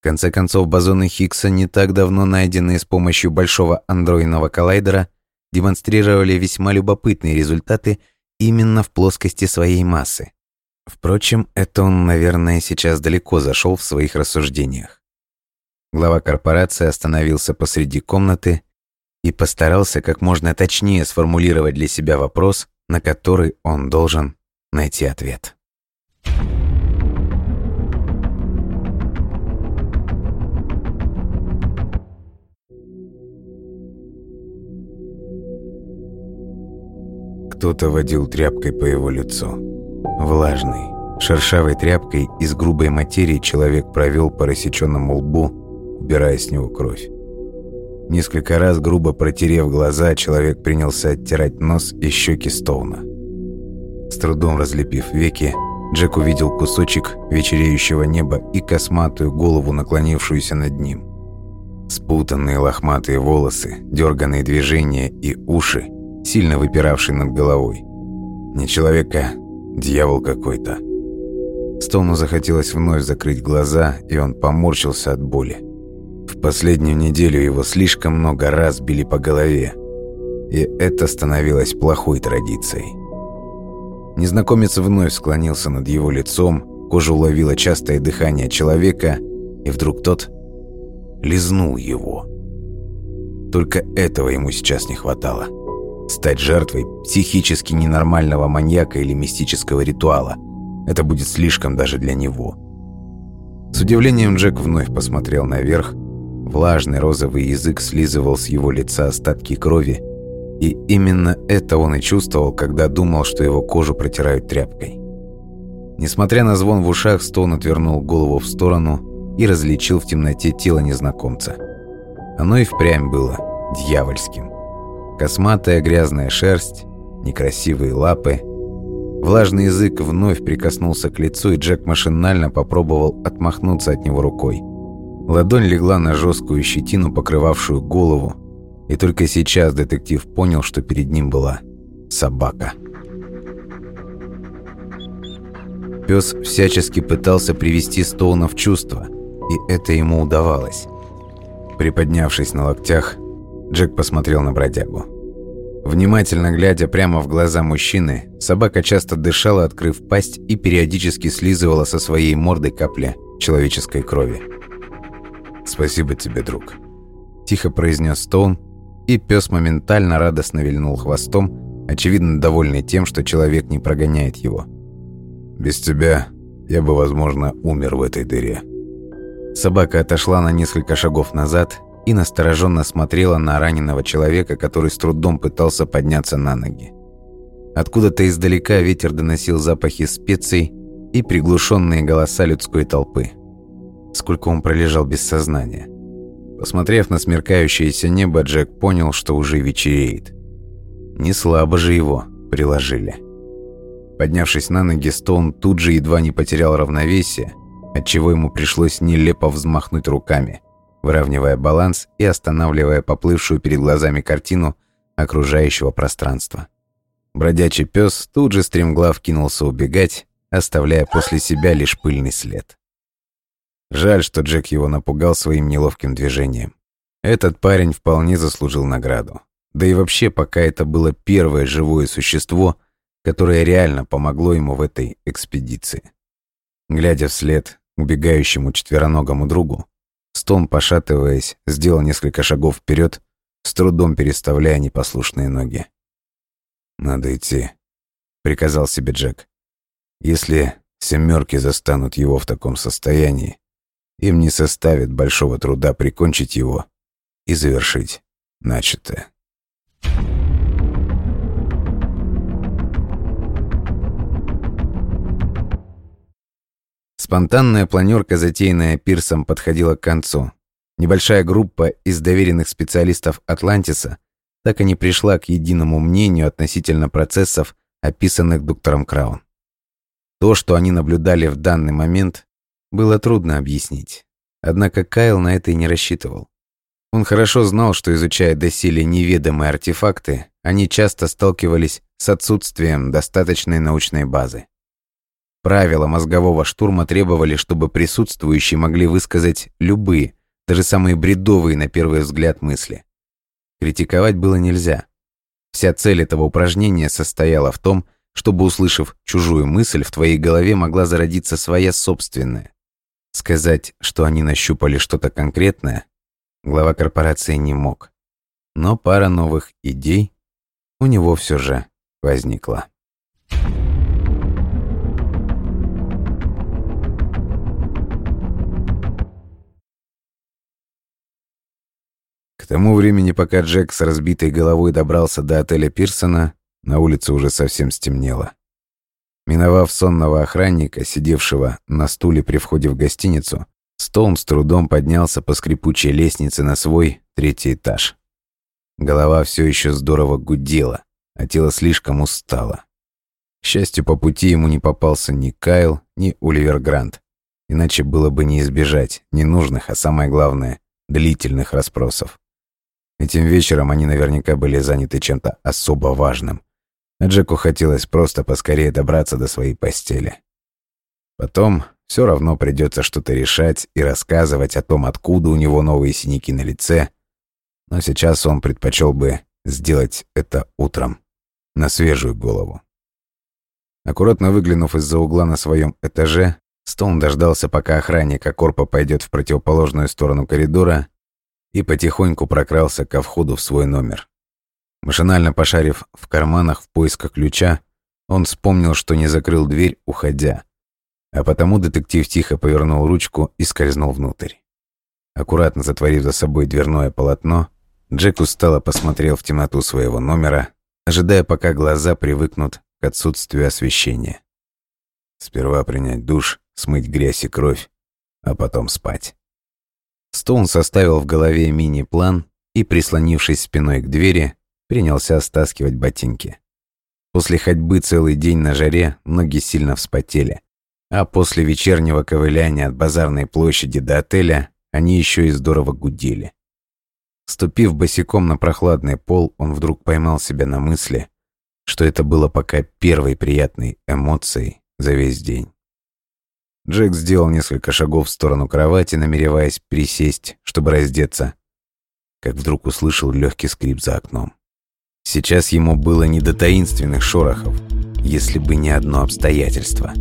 В конце концов, бозоны Хиггса, не так давно найденные с помощью большого андроидного коллайдера, демонстрировали весьма любопытные результаты именно в плоскости своей массы. Впрочем, это он, наверное, сейчас далеко зашел в своих рассуждениях. Глава корпорации остановился посреди комнаты и постарался как можно точнее сформулировать для себя вопрос, на который он должен найти ответ. Кто-то водил тряпкой по его лицу. Влажной, шершавой тряпкой из грубой материи человек провел по рассеченному лбу, убирая с него кровь. Несколько раз, грубо протерев глаза, человек принялся оттирать нос и щеки Стоуна. С трудом разлепив веки, Джек увидел кусочек вечереющего неба и косматую голову, наклонившуюся над ним. Спутанные лохматые волосы, дерганные движения и уши, сильно выпиравший над головой. Не человека, дьявол какой-то. Стоуну захотелось вновь закрыть глаза, и он поморщился от боли. В последнюю неделю его слишком много раз били по голове, и это становилось плохой традицией. Незнакомец вновь склонился над его лицом, кожа уловила частое дыхание человека, и вдруг тот лизнул его. Только этого ему сейчас не хватало стать жертвой психически ненормального маньяка или мистического ритуала. Это будет слишком даже для него. С удивлением Джек вновь посмотрел наверх. Влажный розовый язык слизывал с его лица остатки крови, и именно это он и чувствовал, когда думал, что его кожу протирают тряпкой. Несмотря на звон в ушах, Стоун отвернул голову в сторону и различил в темноте тело незнакомца. Оно и впрямь было дьявольским. Косматая грязная шерсть, некрасивые лапы. Влажный язык вновь прикоснулся к лицу, и Джек машинально попробовал отмахнуться от него рукой. Ладонь легла на жесткую щетину, покрывавшую голову, и только сейчас детектив понял, что перед ним была собака. Пес всячески пытался привести Стоуна в чувство, и это ему удавалось. Приподнявшись на локтях, Джек посмотрел на бродягу. Внимательно глядя прямо в глаза мужчины, собака часто дышала, открыв пасть, и периодически слизывала со своей морды капли человеческой крови. «Спасибо тебе, друг», – тихо произнес Стоун, и пес моментально радостно вильнул хвостом, очевидно довольный тем, что человек не прогоняет его. «Без тебя я бы, возможно, умер в этой дыре». Собака отошла на несколько шагов назад и настороженно смотрела на раненого человека, который с трудом пытался подняться на ноги. Откуда-то издалека ветер доносил запахи специй и приглушенные голоса людской толпы. Сколько он пролежал без сознания. Посмотрев на смеркающееся небо, Джек понял, что уже вечереет. Не слабо же его приложили. Поднявшись на ноги, Стоун тут же едва не потерял равновесие, отчего ему пришлось нелепо взмахнуть руками – выравнивая баланс и останавливая поплывшую перед глазами картину окружающего пространства. Бродячий пес тут же стремглав кинулся убегать, оставляя после себя лишь пыльный след. Жаль, что Джек его напугал своим неловким движением. Этот парень вполне заслужил награду. Да и вообще, пока это было первое живое существо, которое реально помогло ему в этой экспедиции. Глядя вслед убегающему четвероногому другу, Стон, пошатываясь, сделал несколько шагов вперед, с трудом переставляя непослушные ноги. «Надо идти», — приказал себе Джек. «Если семерки застанут его в таком состоянии, им не составит большого труда прикончить его и завершить начатое». Спонтанная планерка, затеянная Пирсом, подходила к концу. Небольшая группа из доверенных специалистов Атлантиса так и не пришла к единому мнению относительно процессов, описанных доктором Краун. То, что они наблюдали в данный момент, было трудно объяснить. Однако Кайл на это и не рассчитывал. Он хорошо знал, что изучая доселе неведомые артефакты, они часто сталкивались с отсутствием достаточной научной базы. Правила мозгового штурма требовали, чтобы присутствующие могли высказать любые, даже самые бредовые на первый взгляд мысли. Критиковать было нельзя. Вся цель этого упражнения состояла в том, чтобы, услышав чужую мысль, в твоей голове могла зародиться своя собственная. Сказать, что они нащупали что-то конкретное, глава корпорации не мог. но пара новых идей у него все же возникла. К тому времени, пока Джек с разбитой головой добрался до отеля Пирсона, на улице уже совсем стемнело. Миновав сонного охранника, сидевшего на стуле при входе в гостиницу, Стоун с трудом поднялся по скрипучей лестнице на свой третий этаж. Голова все еще здорово гудела, а тело слишком устало. К счастью, по пути ему не попался ни Кайл, ни Оливер Грант. Иначе было бы не избежать ненужных, а самое главное, длительных расспросов. Этим вечером они наверняка были заняты чем-то особо важным. Джеку хотелось просто поскорее добраться до своей постели. Потом все равно придется что-то решать и рассказывать о том, откуда у него новые синяки на лице. Но сейчас он предпочел бы сделать это утром, на свежую голову. Аккуратно выглянув из-за угла на своем этаже, Стоун дождался, пока охранник Акорпа пойдет в противоположную сторону коридора и потихоньку прокрался ко входу в свой номер. Машинально пошарив в карманах в поисках ключа, он вспомнил, что не закрыл дверь, уходя. А потому детектив тихо повернул ручку и скользнул внутрь. Аккуратно затворив за собой дверное полотно, Джек устало посмотрел в темноту своего номера, ожидая, пока глаза привыкнут к отсутствию освещения. Сперва принять душ, смыть грязь и кровь, а потом спать. Стоун составил в голове мини-план и, прислонившись спиной к двери, принялся стаскивать ботинки. После ходьбы целый день на жаре ноги сильно вспотели, а после вечернего ковыляния от базарной площади до отеля они еще и здорово гудели. Ступив босиком на прохладный пол, он вдруг поймал себя на мысли, что это было пока первой приятной эмоцией за весь день. Джек сделал несколько шагов в сторону кровати, намереваясь присесть, чтобы раздеться, как вдруг услышал легкий скрип за окном. Сейчас ему было не до таинственных шорохов, если бы не одно обстоятельство.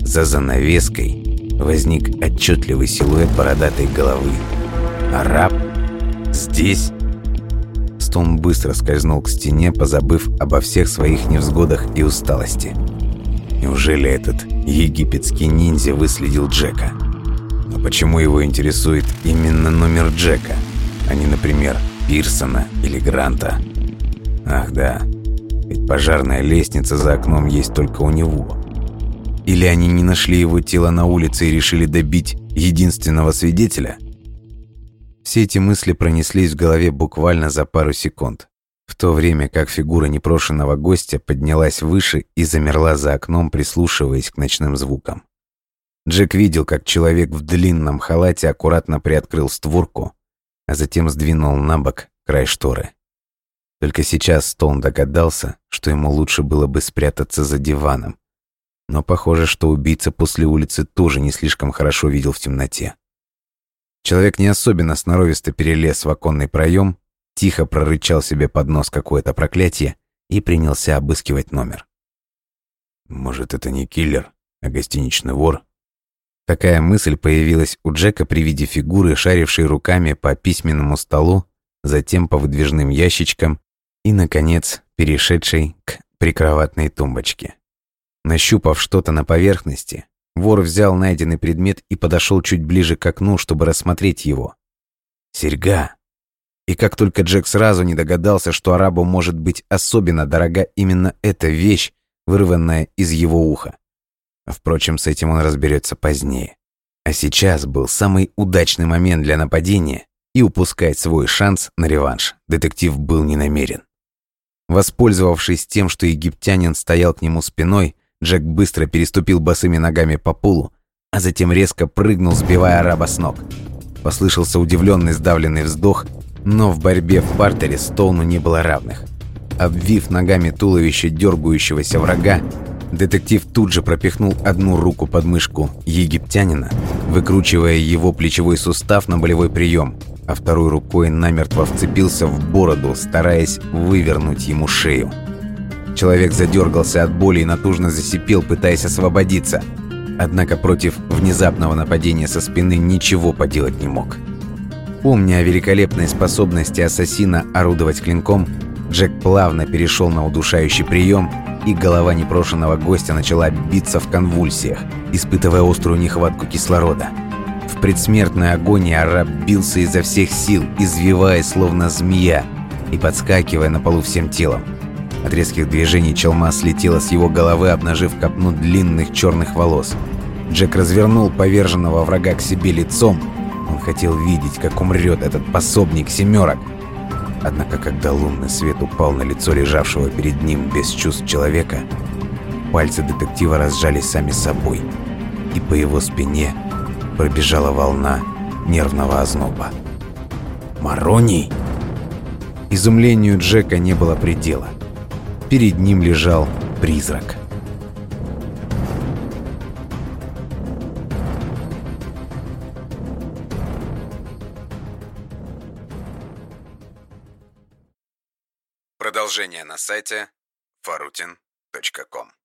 За занавеской возник отчетливый силуэт бородатой головы. Араб? Здесь? Стоун быстро скользнул к стене, позабыв обо всех своих невзгодах и усталости. Неужели этот египетский ниндзя выследил Джека? Но почему его интересует именно номер Джека, а не, например, Пирсона или Гранта? Ах да, ведь пожарная лестница за окном есть только у него. Или они не нашли его тело на улице и решили добить единственного свидетеля? Все эти мысли пронеслись в голове буквально за пару секунд, в то время как фигура непрошенного гостя поднялась выше и замерла за окном, прислушиваясь к ночным звукам. Джек видел, как человек в длинном халате аккуратно приоткрыл створку, а затем сдвинул на бок край шторы. Только сейчас Стоун догадался, что ему лучше было бы спрятаться за диваном. Но похоже, что убийца после улицы тоже не слишком хорошо видел в темноте. Человек не особенно сноровисто перелез в оконный проем, тихо прорычал себе под нос какое-то проклятие и принялся обыскивать номер. Может, это не киллер, а гостиничный вор? Такая мысль появилась у Джека при виде фигуры, шарившей руками по письменному столу, затем по выдвижным ящичкам и, наконец, перешедший к прикроватной тумбочке. Нащупав что-то на поверхности, вор взял найденный предмет и подошел чуть ближе к окну, чтобы рассмотреть его. Серьга. И как только Джек сразу не догадался, что арабу может быть особенно дорога именно эта вещь, вырванная из его уха. Впрочем, с этим он разберется позднее. А сейчас был самый удачный момент для нападения, и упускать свой шанс на реванш детектив был не намерен. Воспользовавшись тем, что египтянин стоял к нему спиной, Джек быстро переступил босыми ногами по полу, а затем резко прыгнул, сбивая араба с ног. Послышался удивленный сдавленный вздох, но в борьбе в партере Стоуну не было равных. Обвив ногами туловище дергающегося врага, детектив тут же пропихнул одну руку под мышку египтянина, выкручивая его плечевой сустав на болевой прием, а второй рукой намертво вцепился в бороду, стараясь вывернуть ему шею. Человек задергался от боли и натужно засипел, пытаясь освободиться. Однако против внезапного нападения со спины ничего поделать не мог. Помня о великолепной способности ассасина орудовать клинком, Джек плавно перешел на удушающий прием, и голова непрошенного гостя начала биться в конвульсиях, испытывая острую нехватку кислорода. В предсмертной агонии араб бился изо всех сил, извиваясь словно змея и подскакивая на полу всем телом. От резких движений челма слетела с его головы, обнажив копну длинных черных волос. Джек развернул поверженного врага к себе лицом. Он хотел видеть, как умрет этот пособник семерок. Однако, когда лунный свет упал на лицо лежавшего перед ним без чувств человека, пальцы детектива разжались сами собой, и по его спине пробежала волна нервного озноба. «Мароний!» Изумлению Джека не было предела. Перед ним лежал призрак.
Продолжение на сайте farutin.com